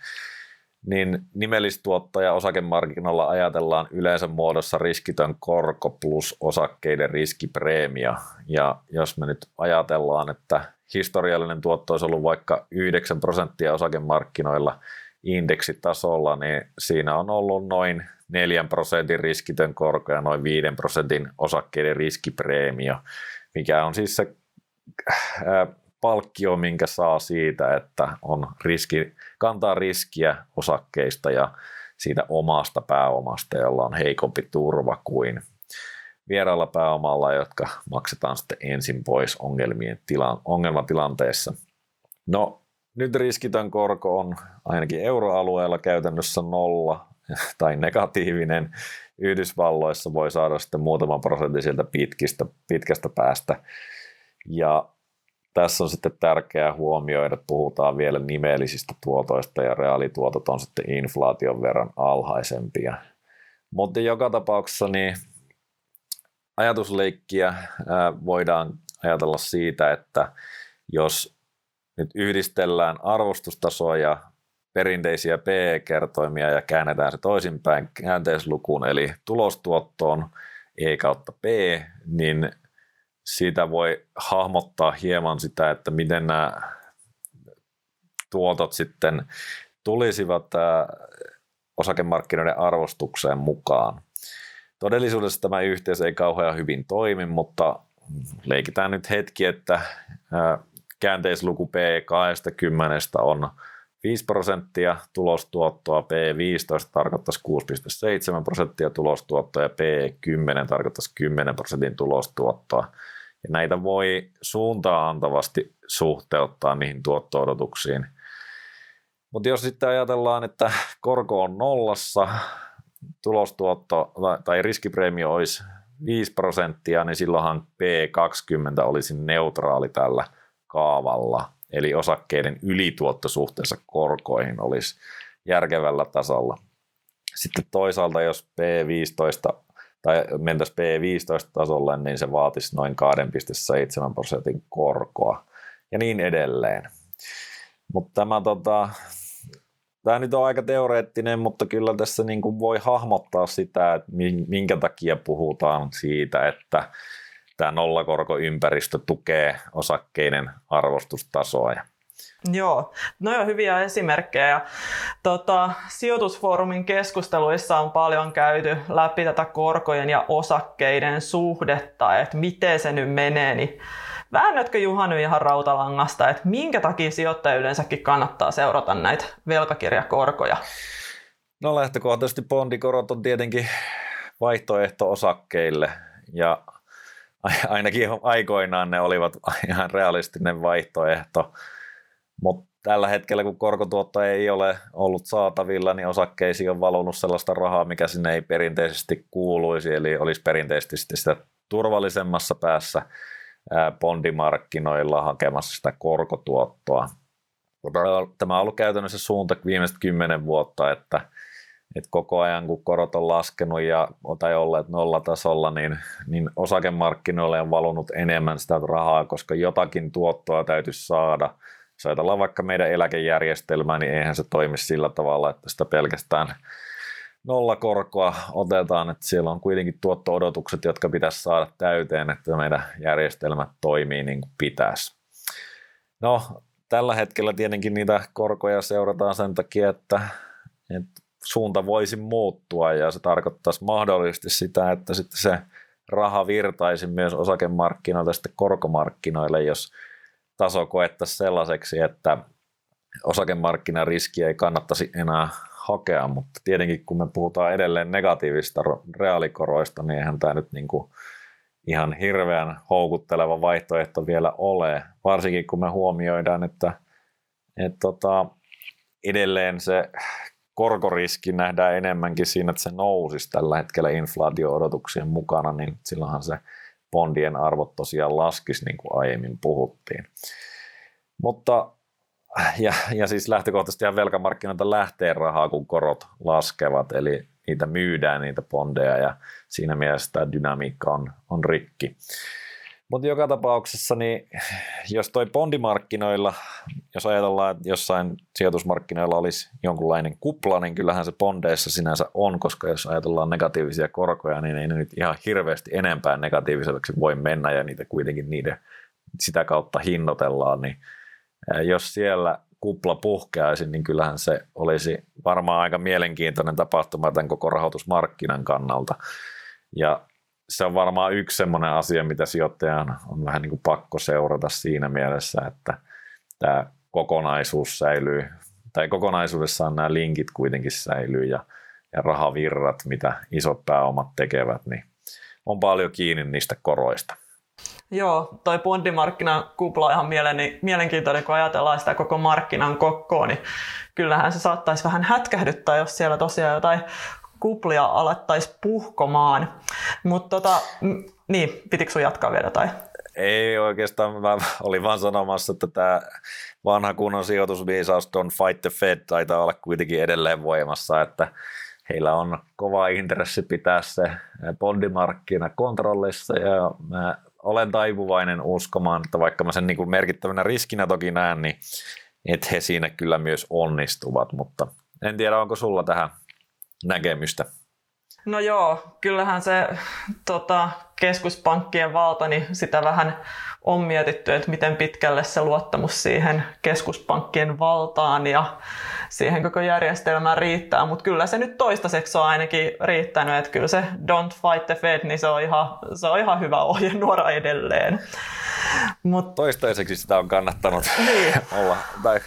niin nimellistuottaja osakemarkkinoilla ajatellaan yleensä muodossa riskitön korko plus osakkeiden riskipreemia. Ja jos me nyt ajatellaan, että historiallinen tuotto olisi ollut vaikka 9 prosenttia osakemarkkinoilla indeksitasolla, niin siinä on ollut noin 4 prosentin riskitön korko ja noin 5 prosentin osakkeiden riskipreemio, mikä on siis se palkkio, minkä saa siitä, että on riski, kantaa riskiä osakkeista ja siitä omasta pääomasta, jolla on heikompi turva kuin vieraalla pääomalla, jotka maksetaan sitten ensin pois ongelmien tila, ongelmatilanteessa. No, nyt riskitön korko on ainakin euroalueella käytännössä nolla tai negatiivinen. Yhdysvalloissa voi saada sitten muutaman prosentin sieltä pitkistä, pitkästä päästä. Ja tässä on sitten tärkeää huomioida, että puhutaan vielä nimellisistä tuotoista ja reaalituotot on sitten inflaation verran alhaisempia. Mutta joka tapauksessa niin ajatusleikkiä voidaan ajatella siitä, että jos nyt yhdistellään arvostustasoa ja perinteisiä PE-kertoimia ja käännetään se toisinpäin käänteislukuun, eli tulostuottoon E kautta P, niin siitä voi hahmottaa hieman sitä, että miten nämä tuotot sitten tulisivat osakemarkkinoiden arvostukseen mukaan. Todellisuudessa tämä yhteys ei kauhean hyvin toimi, mutta leikitään nyt hetki, että käänteisluku P20 on 5 prosenttia tulostuottoa, P15 tarkoittaisi 6,7 prosenttia tulostuottoa ja P10 tarkoittaisi 10 prosentin tulostuottoa. Ja näitä voi suuntaan antavasti suhteuttaa niihin tuotto-odotuksiin. Mutta jos sitten ajatellaan, että korko on nollassa, tulostuotto tai riskipreemio olisi 5 prosenttia, niin silloinhan P20 olisi neutraali tällä kaavalla. Eli osakkeiden ylituotto suhteessa korkoihin olisi järkevällä tasolla. Sitten toisaalta, jos P15 tai mentäisiin P15-tasolle, niin se vaatisi noin 2,7 prosentin korkoa. ja niin edelleen. Mutta tämä, tota, tämä nyt on aika teoreettinen, mutta kyllä tässä niin kuin voi hahmottaa sitä, että minkä takia puhutaan siitä, että tämä nollakorkoympäristö tukee osakkeiden arvostustasoa. Joo, no on hyviä esimerkkejä. Tota, sijoitusfoorumin keskusteluissa on paljon käyty läpi tätä korkojen ja osakkeiden suhdetta, että miten se nyt menee, niin väännätkö Juha nyt ihan rautalangasta, että minkä takia sijoittaja yleensäkin kannattaa seurata näitä velkakirjakorkoja? No lähtökohtaisesti bondikorot on tietenkin vaihtoehto osakkeille ja ainakin aikoinaan ne olivat ihan realistinen vaihtoehto, mutta tällä hetkellä kun korkotuotto ei ole ollut saatavilla, niin osakkeisiin on valunut sellaista rahaa, mikä sinne ei perinteisesti kuuluisi, eli olisi perinteisesti sitä turvallisemmassa päässä bondimarkkinoilla hakemassa sitä korkotuottoa. Tämä on ollut käytännössä suunta viimeiset kymmenen vuotta, että, että koko ajan kun korot on laskenut ja, tai olleet nollatasolla, niin, niin osakemarkkinoille on valunut enemmän sitä rahaa, koska jotakin tuottoa täytyisi saada. Jos ajatellaan vaikka meidän eläkejärjestelmää, niin eihän se toimi sillä tavalla, että sitä pelkästään nollakorkoa otetaan, että siellä on kuitenkin tuotto-odotukset, jotka pitäisi saada täyteen, että meidän järjestelmät toimii niin kuin pitäisi. No, tällä hetkellä tietenkin niitä korkoja seurataan sen takia, että, että suunta voisi muuttua ja se tarkoittaisi mahdollisesti sitä, että sitten se raha virtaisi myös osakemarkkinoilta sitten korkomarkkinoille, jos taso koettaisiin sellaiseksi, että osakemarkkinariski ei kannattaisi enää hakea, mutta tietenkin kun me puhutaan edelleen negatiivista reaalikoroista, niin eihän tämä nyt niin kuin ihan hirveän houkutteleva vaihtoehto vielä ole, varsinkin kun me huomioidaan, että, että tota, edelleen se korkoriski nähdään enemmänkin siinä, että se nousisi tällä hetkellä inflaatio-odotuksien mukana, niin silloinhan se bondien arvot tosiaan laskisi, niin kuin aiemmin puhuttiin. Mutta ja, ja siis lähtökohtaisesti velkamarkkinoilta lähtee rahaa, kun korot laskevat, eli niitä myydään, niitä bondeja, ja siinä mielessä tämä dynamiikka on, on rikki. Mutta joka tapauksessa, niin jos toi bondimarkkinoilla, jos ajatellaan, että jossain sijoitusmarkkinoilla olisi jonkunlainen kupla, niin kyllähän se bondeissa sinänsä on, koska jos ajatellaan negatiivisia korkoja, niin ei ne nyt ihan hirveästi enempää negatiiviseksi voi mennä, ja niitä kuitenkin niiden sitä kautta hinnoitellaan, niin jos siellä kupla puhkeaisi, niin kyllähän se olisi varmaan aika mielenkiintoinen tapahtuma tämän koko rahoitusmarkkinan kannalta. Ja se on varmaan yksi sellainen asia, mitä sijoittajan on vähän niin kuin pakko seurata siinä mielessä, että tämä kokonaisuus säilyy, tai kokonaisuudessaan nämä linkit kuitenkin säilyy ja, ja rahavirrat, mitä isot pääomat tekevät, niin on paljon kiinni niistä koroista. Joo, toi bondimarkkinan kupla on ihan mieleni, mielenkiintoinen, kun ajatellaan sitä koko markkinan kokkoa, niin kyllähän se saattaisi vähän hätkähdyttää, jos siellä tosiaan jotain kuplia alettaisiin puhkomaan. Mutta tota, niin, pitikö sun jatkaa vielä tai? Ei oikeastaan, mä olin vaan sanomassa, että tämä vanha kunnon sijoitusviisaus on Fight the Fed taitaa olla kuitenkin edelleen voimassa, että heillä on kova intressi pitää se bondimarkkina kontrollissa ja mä olen taipuvainen uskomaan, että vaikka mä sen niin kuin merkittävänä riskinä toki näen, niin että he siinä kyllä myös onnistuvat, mutta en tiedä, onko sulla tähän näkemystä? No joo, kyllähän se tota, keskuspankkien valta, niin sitä vähän on mietitty, että miten pitkälle se luottamus siihen keskuspankkien valtaan ja siihen koko järjestelmään riittää, mutta kyllä se nyt toistaiseksi on ainakin riittänyt, että kyllä se don't fight the Fed, niin se on ihan, se on ihan hyvä ohjenuora edelleen. Mut... Toistaiseksi sitä on kannattanut niin. olla, tai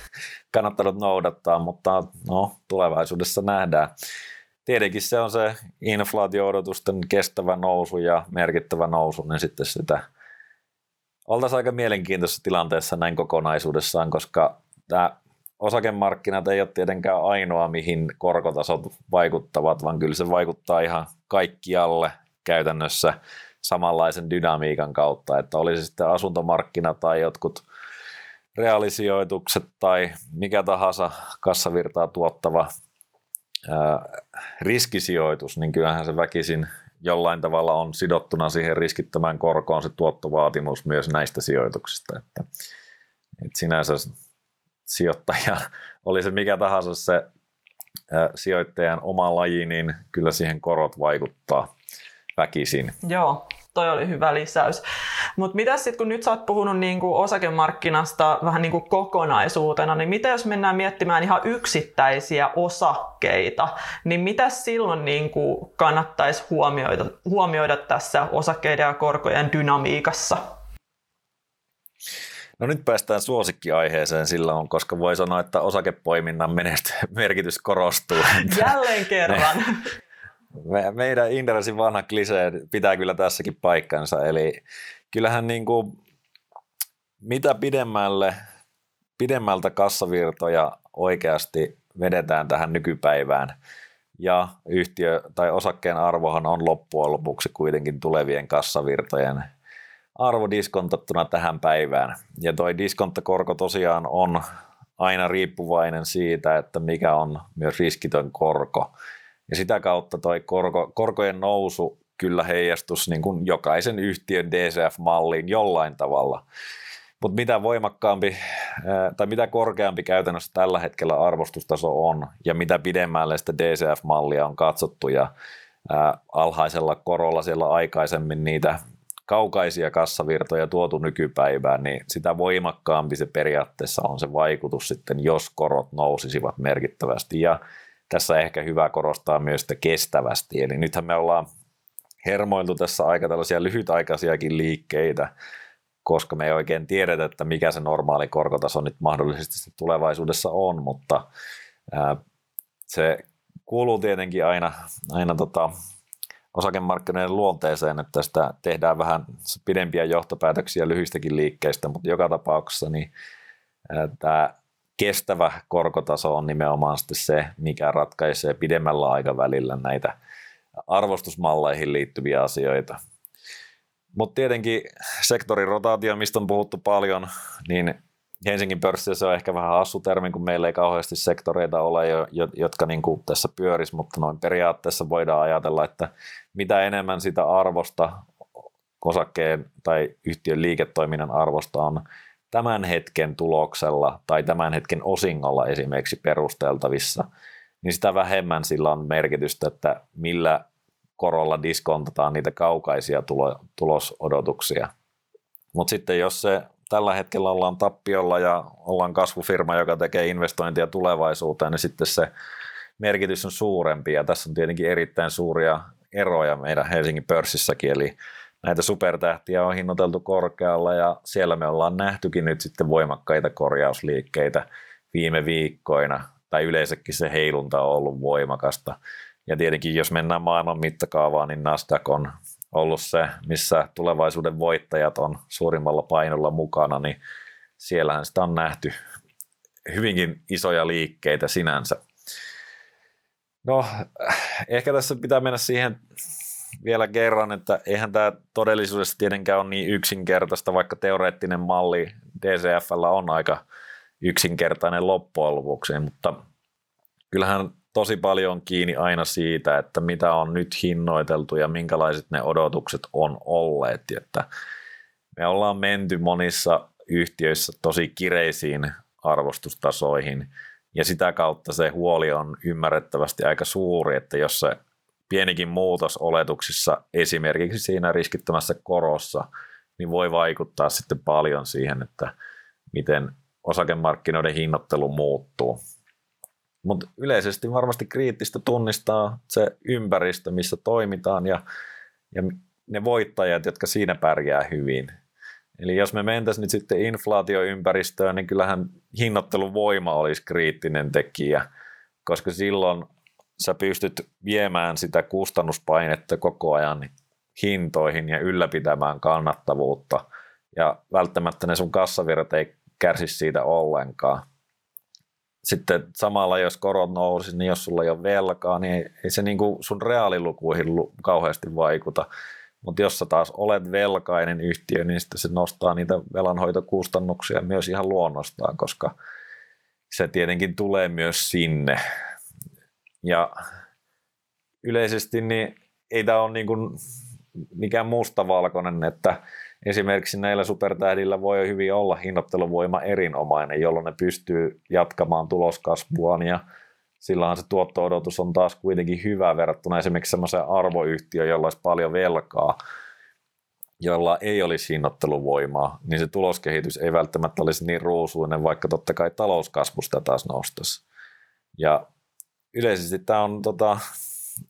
kannattanut noudattaa, mutta no, tulevaisuudessa nähdään. Tietenkin se on se inflaatio-odotusten kestävä nousu ja merkittävä nousu, niin sitten sitä oltaisiin aika mielenkiintoisessa tilanteessa näin kokonaisuudessaan, koska tämä osakemarkkinat ei ole tietenkään ainoa, mihin korkotasot vaikuttavat, vaan kyllä se vaikuttaa ihan kaikkialle käytännössä samanlaisen dynamiikan kautta, että olisi sitten asuntomarkkina tai jotkut reaalisijoitukset tai mikä tahansa kassavirtaa tuottava ää, riskisijoitus, niin kyllähän se väkisin jollain tavalla on sidottuna siihen riskittömään korkoon se tuottovaatimus myös näistä sijoituksista. Että Et sinänsä sijoittaja, oli se mikä tahansa se sijoittajan oma laji, niin kyllä siihen korot vaikuttaa väkisin. Joo, toi oli hyvä lisäys. Mutta mitä sitten, kun nyt sä oot puhunut niinku osakemarkkinasta vähän niinku kokonaisuutena, niin mitä jos mennään miettimään ihan yksittäisiä osakkeita, niin mitä silloin niinku kannattaisi huomioida, huomioida tässä osakkeiden ja korkojen dynamiikassa? No nyt päästään suosikkiaiheeseen silloin, koska voi sanoa, että osakepoiminnan merkitys korostuu. Jälleen kerran. Me, meidän Inderesin vanha klisee pitää kyllä tässäkin paikkansa, eli kyllähän niin kuin, mitä pidemmälle, pidemmältä kassavirtoja oikeasti vedetään tähän nykypäivään, ja yhtiö tai osakkeen arvohan on loppujen lopuksi kuitenkin tulevien kassavirtojen arvo diskontattuna tähän päivään. Ja toi diskonttokorko tosiaan on aina riippuvainen siitä, että mikä on myös riskitön korko. Ja sitä kautta toi korko, korkojen nousu kyllä heijastus niin kuin jokaisen yhtiön DCF-malliin jollain tavalla. Mutta mitä voimakkaampi tai mitä korkeampi käytännössä tällä hetkellä arvostustaso on ja mitä pidemmälle sitä DCF-mallia on katsottu ja alhaisella korolla siellä aikaisemmin niitä kaukaisia kassavirtoja tuotu nykypäivään, niin sitä voimakkaampi se periaatteessa on se vaikutus sitten, jos korot nousisivat merkittävästi. Ja tässä ehkä hyvä korostaa myös sitä kestävästi. Eli nythän me ollaan hermoiltu tässä aika tällaisia lyhytaikaisiakin liikkeitä, koska me ei oikein tiedetä, että mikä se normaali korkotaso nyt mahdollisesti tulevaisuudessa on, mutta se kuuluu tietenkin aina, aina tota, osakemarkkinoiden luonteeseen, että sitä tehdään vähän pidempiä johtopäätöksiä lyhyistäkin liikkeistä, mutta joka tapauksessa niin tämä kestävä korkotaso on nimenomaan se, mikä ratkaisee pidemmällä aikavälillä näitä arvostusmalleihin liittyviä asioita. Mutta tietenkin sektorin rotaatio, mistä on puhuttu paljon, niin Helsingin pörssissä on ehkä vähän hassu termi, kun meillä ei kauheasti sektoreita ole, jotka niin kuin tässä pyörisi, mutta noin periaatteessa voidaan ajatella, että mitä enemmän sitä arvosta, osakkeen tai yhtiön liiketoiminnan arvosta on tämän hetken tuloksella tai tämän hetken osingolla esimerkiksi perusteltavissa, niin sitä vähemmän sillä on merkitystä, että millä korolla diskontataan niitä kaukaisia tulo, tulosodotuksia. Mutta sitten jos se tällä hetkellä ollaan tappiolla ja ollaan kasvufirma, joka tekee investointia tulevaisuuteen, niin sitten se merkitys on suurempi. Ja tässä on tietenkin erittäin suuria eroja meidän Helsingin pörssissäkin, eli näitä supertähtiä on hinnoiteltu korkealla ja siellä me ollaan nähtykin nyt sitten voimakkaita korjausliikkeitä viime viikkoina, tai yleensäkin se heilunta on ollut voimakasta. Ja tietenkin jos mennään maailman mittakaavaan, niin Nasdaq on ollut se, missä tulevaisuuden voittajat on suurimmalla painolla mukana, niin siellähän sitä on nähty hyvinkin isoja liikkeitä sinänsä. No, ehkä tässä pitää mennä siihen vielä kerran, että eihän tämä todellisuudessa tietenkään ole niin yksinkertaista, vaikka teoreettinen malli DCFllä on aika yksinkertainen loppujen lopuksi, mutta kyllähän tosi paljon kiinni aina siitä, että mitä on nyt hinnoiteltu ja minkälaiset ne odotukset on olleet. Että me ollaan menty monissa yhtiöissä tosi kireisiin arvostustasoihin ja sitä kautta se huoli on ymmärrettävästi aika suuri, että jos se pienikin muutos oletuksissa esimerkiksi siinä riskittömässä korossa, niin voi vaikuttaa sitten paljon siihen, että miten osakemarkkinoiden hinnoittelu muuttuu. Mutta yleisesti varmasti kriittistä tunnistaa se ympäristö, missä toimitaan ja, ja ne voittajat, jotka siinä pärjää hyvin. Eli jos me mentäisiin nyt sitten inflaatioympäristöön, niin kyllähän hinnoittelun voima olisi kriittinen tekijä, koska silloin sä pystyt viemään sitä kustannuspainetta koko ajan hintoihin ja ylläpitämään kannattavuutta. Ja välttämättä ne sun kassavirrat ei kärsi siitä ollenkaan sitten samalla jos korot nousi, niin jos sulla ei ole velkaa, niin ei, ei se niin kuin sun reaalilukuihin kauheasti vaikuta. Mutta jos sä taas olet velkainen yhtiö, niin sitten se nostaa niitä velanhoitokustannuksia myös ihan luonnostaan, koska se tietenkin tulee myös sinne. Ja yleisesti niin ei tämä ole niin kuin mikään mustavalkoinen, että esimerkiksi näillä supertähdillä voi hyvin olla hinnoitteluvoima erinomainen, jolloin ne pystyy jatkamaan tuloskasvuaan ja silloin se tuotto-odotus on taas kuitenkin hyvä verrattuna esimerkiksi semmoiseen arvoyhtiöön, jolla olisi paljon velkaa, jolla ei olisi hinnoitteluvoimaa, niin se tuloskehitys ei välttämättä olisi niin ruusuinen, vaikka totta kai talouskasvusta taas nostaisi. Ja yleisesti tämä on tota,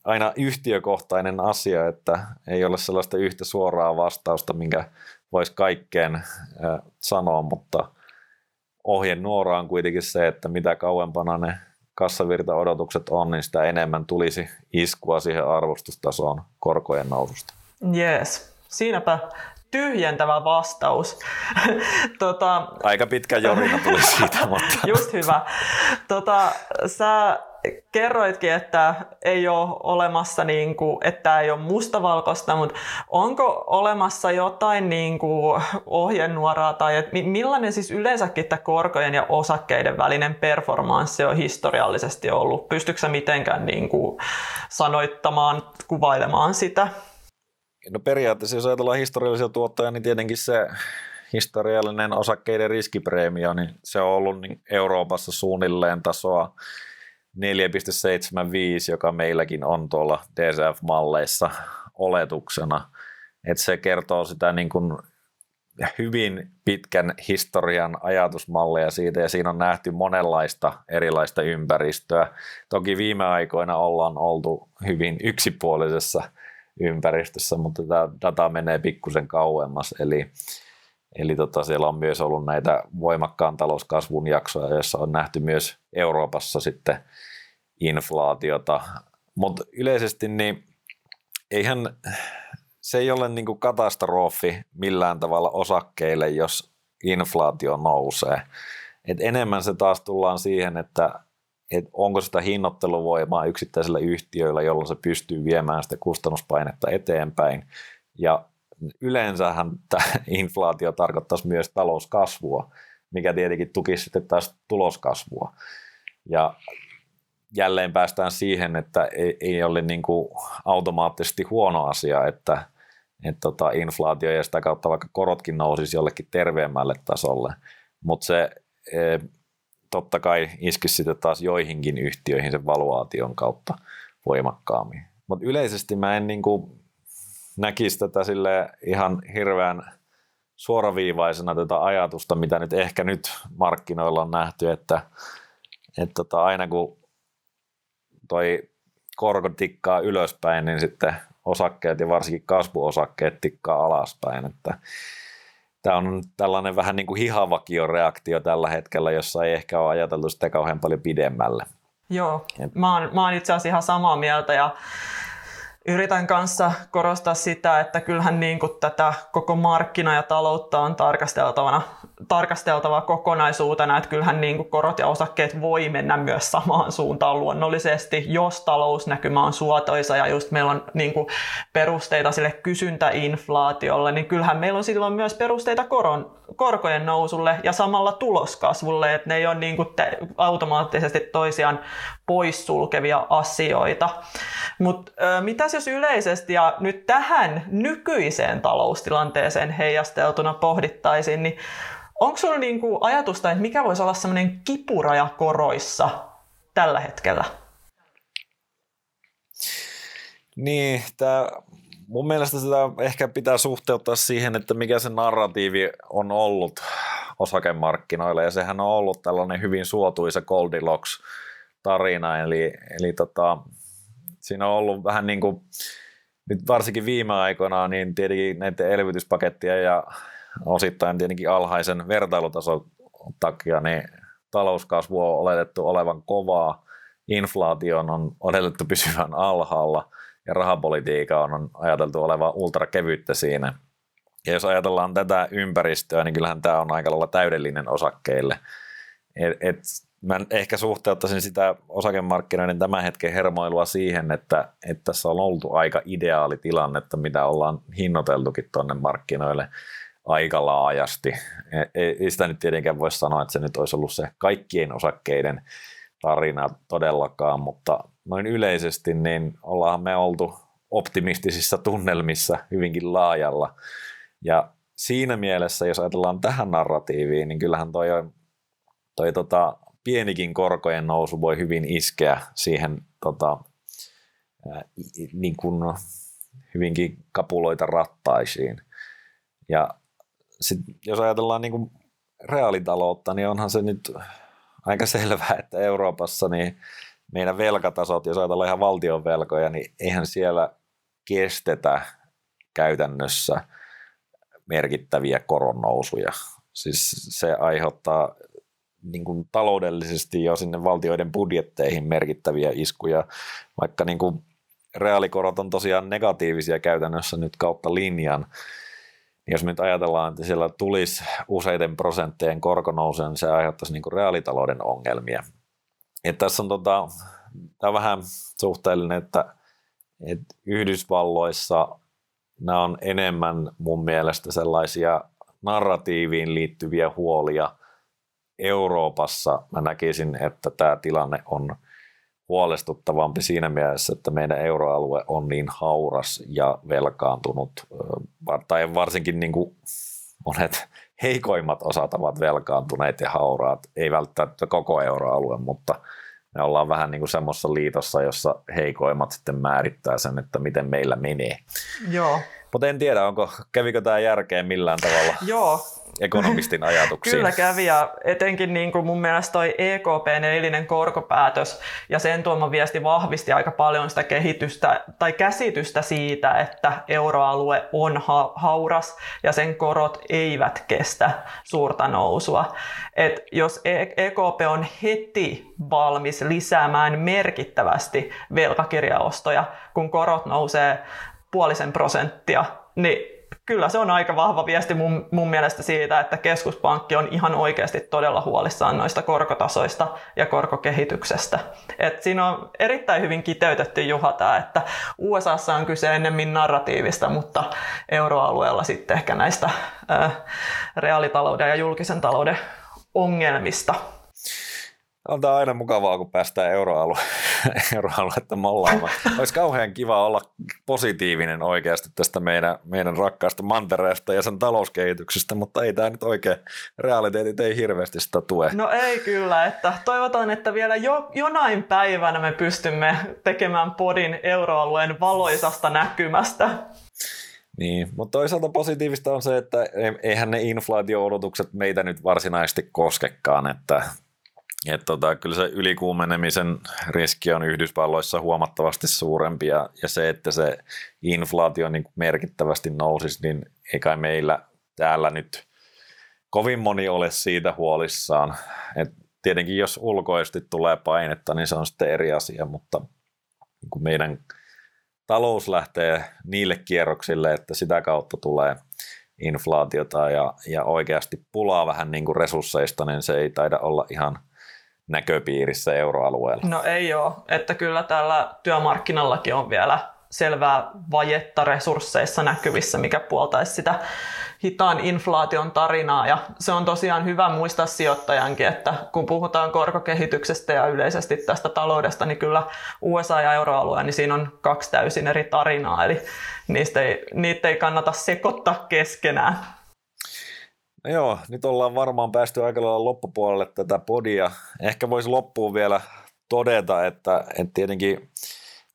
aina yhtiökohtainen asia, että ei ole sellaista yhtä suoraa vastausta, minkä voisi kaikkeen äh, sanoa, mutta ohjenuora on kuitenkin se, että mitä kauempana ne kassavirta-odotukset on, niin sitä enemmän tulisi iskua siihen arvostustasoon korkojen noususta. Yes. Siinäpä tyhjentävä vastaus. tota, Aika pitkä jorina tuli siitä, mutta... Just hyvä. Tota, sä kerroitkin, että ei ole olemassa, niin kuin, että ei ole mustavalkoista, mutta onko olemassa jotain niin kuin, ohjenuoraa tai että millainen siis yleensäkin tämä korkojen ja osakkeiden välinen performanssi on historiallisesti ollut? Pystyykö mitenkään niin kuin, sanoittamaan, kuvailemaan sitä? No periaatteessa, jos ajatellaan historiallisia tuottajia, niin tietenkin se historiallinen osakkeiden riskipreemio, niin se on ollut niin Euroopassa suunnilleen tasoa 4,75, joka meilläkin on tuolla DCF-malleissa oletuksena. että se kertoo sitä niin kuin hyvin pitkän historian ajatusmalleja siitä ja siinä on nähty monenlaista erilaista ympäristöä. Toki viime aikoina ollaan oltu hyvin yksipuolisessa ympäristössä, mutta tämä data menee pikkusen kauemmas. Eli, eli tota, siellä on myös ollut näitä voimakkaan talouskasvun jaksoja, joissa on nähty myös Euroopassa sitten inflaatiota. Mutta yleisesti niin eihän se ei ole niin katastrofi millään tavalla osakkeille, jos inflaatio nousee. Et enemmän se taas tullaan siihen, että että onko sitä hinnoitteluvoimaa yksittäisillä yhtiöillä, jolloin se pystyy viemään sitä kustannuspainetta eteenpäin. Ja yleensähän tämä inflaatio tarkoittaisi myös talouskasvua, mikä tietenkin tukisi sitten taas tuloskasvua. Ja jälleen päästään siihen, että ei, ei ole niin kuin automaattisesti huono asia, että, että tota inflaatio ja sitä kautta vaikka korotkin nousisi jollekin terveemmälle tasolle, mutta se e, totta kai iskisi sitten taas joihinkin yhtiöihin sen valuaation kautta voimakkaammin. Mutta yleisesti mä en niin kuin näkisi tätä sille ihan hirveän suoraviivaisena tätä ajatusta, mitä nyt ehkä nyt markkinoilla on nähty, että, että tota, aina kun toi korko tikkaa ylöspäin, niin sitten osakkeet ja varsinkin kasvuosakkeet tikkaa alaspäin. Että tämä on tällainen vähän niin kuin hihavakio-reaktio tällä hetkellä, jossa ei ehkä ole ajateltu sitä kauhean paljon pidemmälle. Joo, mä oon, mä oon itse asiassa ihan samaa mieltä ja yritän kanssa korostaa sitä, että kyllähän niin kuin tätä koko markkina ja taloutta on tarkasteltavana, tarkasteltava kokonaisuutena, että kyllähän niin kuin korot ja osakkeet voi mennä myös samaan suuntaan luonnollisesti, jos talousnäkymä on suotoisa ja just meillä on niin kuin perusteita sille kysyntäinflaatiolle, niin kyllähän meillä on silloin myös perusteita koron, korkojen nousulle ja samalla tuloskasvulle, että ne ei ole niin kuin te, automaattisesti toisiaan poissulkevia asioita. Mutta mitä jos yleisesti ja nyt tähän nykyiseen taloustilanteeseen heijasteltuna pohdittaisiin, niin onko sinulla niinku ajatusta, että mikä voisi olla semmoinen kipuraja koroissa tällä hetkellä? Niin, tämä mun mielestä sitä ehkä pitää suhteuttaa siihen, että mikä se narratiivi on ollut osakemarkkinoilla, ja sehän on ollut tällainen hyvin suotuisa Goldilocks tarina, eli, eli tota, siinä on ollut vähän niin kuin, nyt varsinkin viime aikoina, niin tietenkin näiden elvytyspakettien ja osittain tietenkin alhaisen vertailutason takia, niin talouskasvu on oletettu olevan kovaa, inflaation on odotettu pysyvän alhaalla ja rahapolitiikka on ajateltu olevan ultrakevyttä siinä. Ja jos ajatellaan tätä ympäristöä, niin kyllähän tämä on aika lailla täydellinen osakkeille. Et, et mä ehkä suhteuttaisin sitä osakemarkkinoiden tämän hetken hermoilua siihen, että, että tässä on oltu aika ideaali tilannetta, mitä ollaan hinnoiteltukin tuonne markkinoille aika laajasti. Ei, ei sitä nyt tietenkään voi sanoa, että se nyt olisi ollut se kaikkien osakkeiden tarina todellakaan, mutta noin yleisesti niin ollaan me oltu optimistisissa tunnelmissa hyvinkin laajalla. Ja siinä mielessä, jos ajatellaan tähän narratiiviin, niin kyllähän toi, toi tota, pienikin korkojen nousu voi hyvin iskeä siihen tota, ää, niin kuin hyvinkin kapuloita rattaisiin. Ja sit, jos ajatellaan niin kuin reaalitaloutta, niin onhan se nyt aika selvää, että Euroopassa niin meidän velkatasot, jos ajatellaan ihan valtion velkoja, niin eihän siellä kestetä käytännössä merkittäviä koronnousuja. Siis se aiheuttaa niin kuin taloudellisesti jo sinne valtioiden budjetteihin merkittäviä iskuja, vaikka niin kuin reaalikorot on tosiaan negatiivisia käytännössä nyt kautta linjan, jos me nyt ajatellaan, että siellä tulisi useiden prosenttien korkonousua, niin se aiheuttaisi niin kuin reaalitalouden ongelmia. Et tässä on, tota, tämä on vähän suhteellinen, että, että Yhdysvalloissa nämä on enemmän mun mielestä sellaisia narratiiviin liittyviä huolia. Euroopassa mä näkisin, että tämä tilanne on huolestuttavampi siinä mielessä, että meidän euroalue on niin hauras ja velkaantunut, tai varsinkin niin kuin monet heikoimmat osat ovat velkaantuneet ja hauraat, ei välttämättä koko euroalue, mutta me ollaan vähän niin kuin semmoisessa liitossa, jossa heikoimmat sitten määrittää sen, että miten meillä menee. Joo. Mutta en tiedä, onko, kävikö tämä järkeen millään tavalla Joo. Ekonomistin ajatuksiin? Kyllä kävi ja etenkin niin kuin mun mielestä toi EKPn eilinen korkopäätös ja sen tuoma viesti vahvisti aika paljon sitä kehitystä tai käsitystä siitä, että euroalue on ha- hauras ja sen korot eivät kestä suurta nousua. Et jos EKP on heti valmis lisäämään merkittävästi velkakirjaostoja, kun korot nousee puolisen prosenttia, niin kyllä se on aika vahva viesti mun, mun mielestä siitä, että keskuspankki on ihan oikeasti todella huolissaan noista korkotasoista ja korkokehityksestä. Et siinä on erittäin hyvin kiteytetty Juha tämä, että USAssa on kyse ennemmin narratiivista, mutta euroalueella sitten ehkä näistä ää, reaalitalouden ja julkisen talouden ongelmista. On tämä aina mukavaa, kun päästään euroalue, euroaluetta mollaamaan. Olisi kauhean kiva olla positiivinen oikeasti tästä meidän, meidän rakkaasta mantereesta ja sen talouskehityksestä, mutta ei tämä nyt oikein, realiteetit ei hirveästi sitä tue. No ei kyllä, että toivotaan, että vielä jo, jonain päivänä me pystymme tekemään podin euroalueen valoisasta näkymästä. Niin, mutta toisaalta positiivista on se, että eihän ne inflaatio-odotukset meitä nyt varsinaisesti koskekaan, että et tota, kyllä se ylikuumenemisen riski on Yhdysvalloissa huomattavasti suurempi ja, ja se, että se inflaatio niin merkittävästi nousisi, niin ei kai meillä täällä nyt kovin moni ole siitä huolissaan. Et tietenkin jos ulkoisesti tulee painetta, niin se on sitten eri asia, mutta niin kun meidän talous lähtee niille kierroksille, että sitä kautta tulee inflaatiota ja, ja oikeasti pulaa vähän niin kuin resursseista, niin se ei taida olla ihan – näköpiirissä euroalueella? No ei ole, että kyllä tällä työmarkkinallakin on vielä selvää vajetta resursseissa näkyvissä, mikä puoltaisi sitä hitaan inflaation tarinaa. Ja se on tosiaan hyvä muistaa sijoittajankin, että kun puhutaan korkokehityksestä ja yleisesti tästä taloudesta, niin kyllä USA ja euroalue, niin siinä on kaksi täysin eri tarinaa. Eli niistä ei, niitä ei kannata sekoittaa keskenään. No joo, nyt ollaan varmaan päästy aika lailla loppupuolelle tätä podia. Ehkä voisi loppuun vielä todeta, että, että tietenkin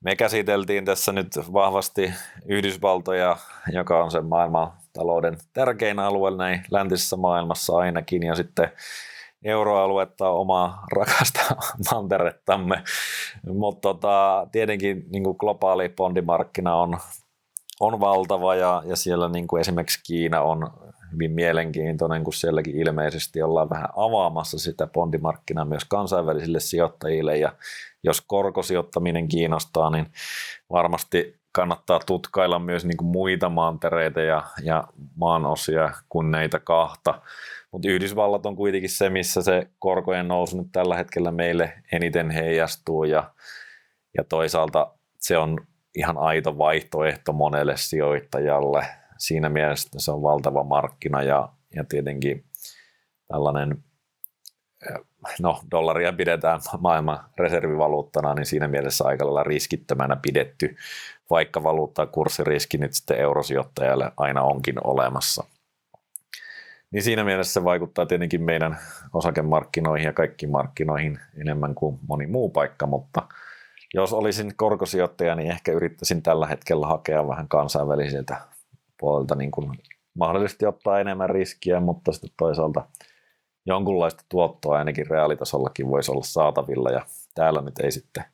me käsiteltiin tässä nyt vahvasti Yhdysvaltoja, joka on sen maailman talouden tärkein alue näin läntisessä maailmassa ainakin, ja sitten euroaluetta, omaa rakasta manterettamme. Mutta tota, tietenkin niin globaali bondimarkkina on, on valtava ja, ja siellä niin kuin esimerkiksi Kiina on hyvin mielenkiintoinen, kun sielläkin ilmeisesti ollaan vähän avaamassa sitä bondimarkkinaa myös kansainvälisille sijoittajille ja jos korkosijoittaminen kiinnostaa, niin varmasti kannattaa tutkailla myös niin kuin muita maantereita ja, ja maanosia kuin näitä kahta. Mutta Yhdysvallat on kuitenkin se, missä se korkojen nousu nyt tällä hetkellä meille eniten heijastuu ja, ja toisaalta se on ihan aito vaihtoehto monelle sijoittajalle siinä mielessä se on valtava markkina ja, ja tietenkin tällainen, no dollaria pidetään maailman reservivaluuttana, niin siinä mielessä aika lailla riskittömänä pidetty vaikka valuuttaa kurssiriski nyt sitten eurosijoittajalle aina onkin olemassa. Niin siinä mielessä se vaikuttaa tietenkin meidän osakemarkkinoihin ja kaikkiin markkinoihin enemmän kuin moni muu paikka, mutta jos olisin korkosijoittaja, niin ehkä yrittäisin tällä hetkellä hakea vähän kansainvälisiltä puolelta niin kuin mahdollisesti ottaa enemmän riskiä, mutta sitten toisaalta jonkunlaista tuottoa ainakin reaalitasollakin voisi olla saatavilla ja täällä nyt ei sitten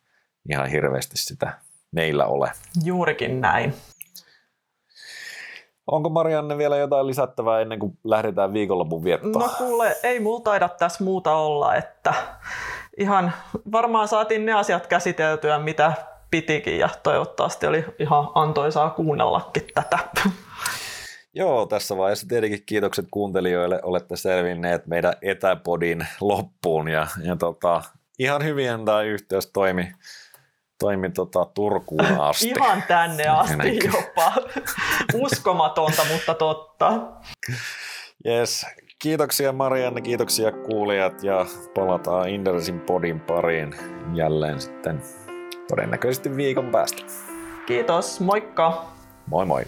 ihan hirveästi sitä meillä ole. Juurikin näin. Onko Marianne vielä jotain lisättävää ennen kuin lähdetään viikonlopun viettoon? No kuule, ei mulla taida tässä muuta olla, että ihan varmaan saatiin ne asiat käsiteltyä, mitä pitikin ja toivottavasti oli ihan antoisaa kuunnellakin tätä. Joo, tässä vaiheessa tietenkin kiitokset kuuntelijoille. Olette selvinneet meidän etäpodin loppuun ja, ja tota, ihan hyvin tämä yhteys toimi, toimi tota Turkuun asti. Ihan tänne asti jopa. Uskomatonta, mutta totta. Yes. Kiitoksia Marianne, kiitoksia kuulijat ja palataan Indersin podin pariin jälleen sitten todennäköisesti viikon päästä. Kiitos, moikka! Moi moi!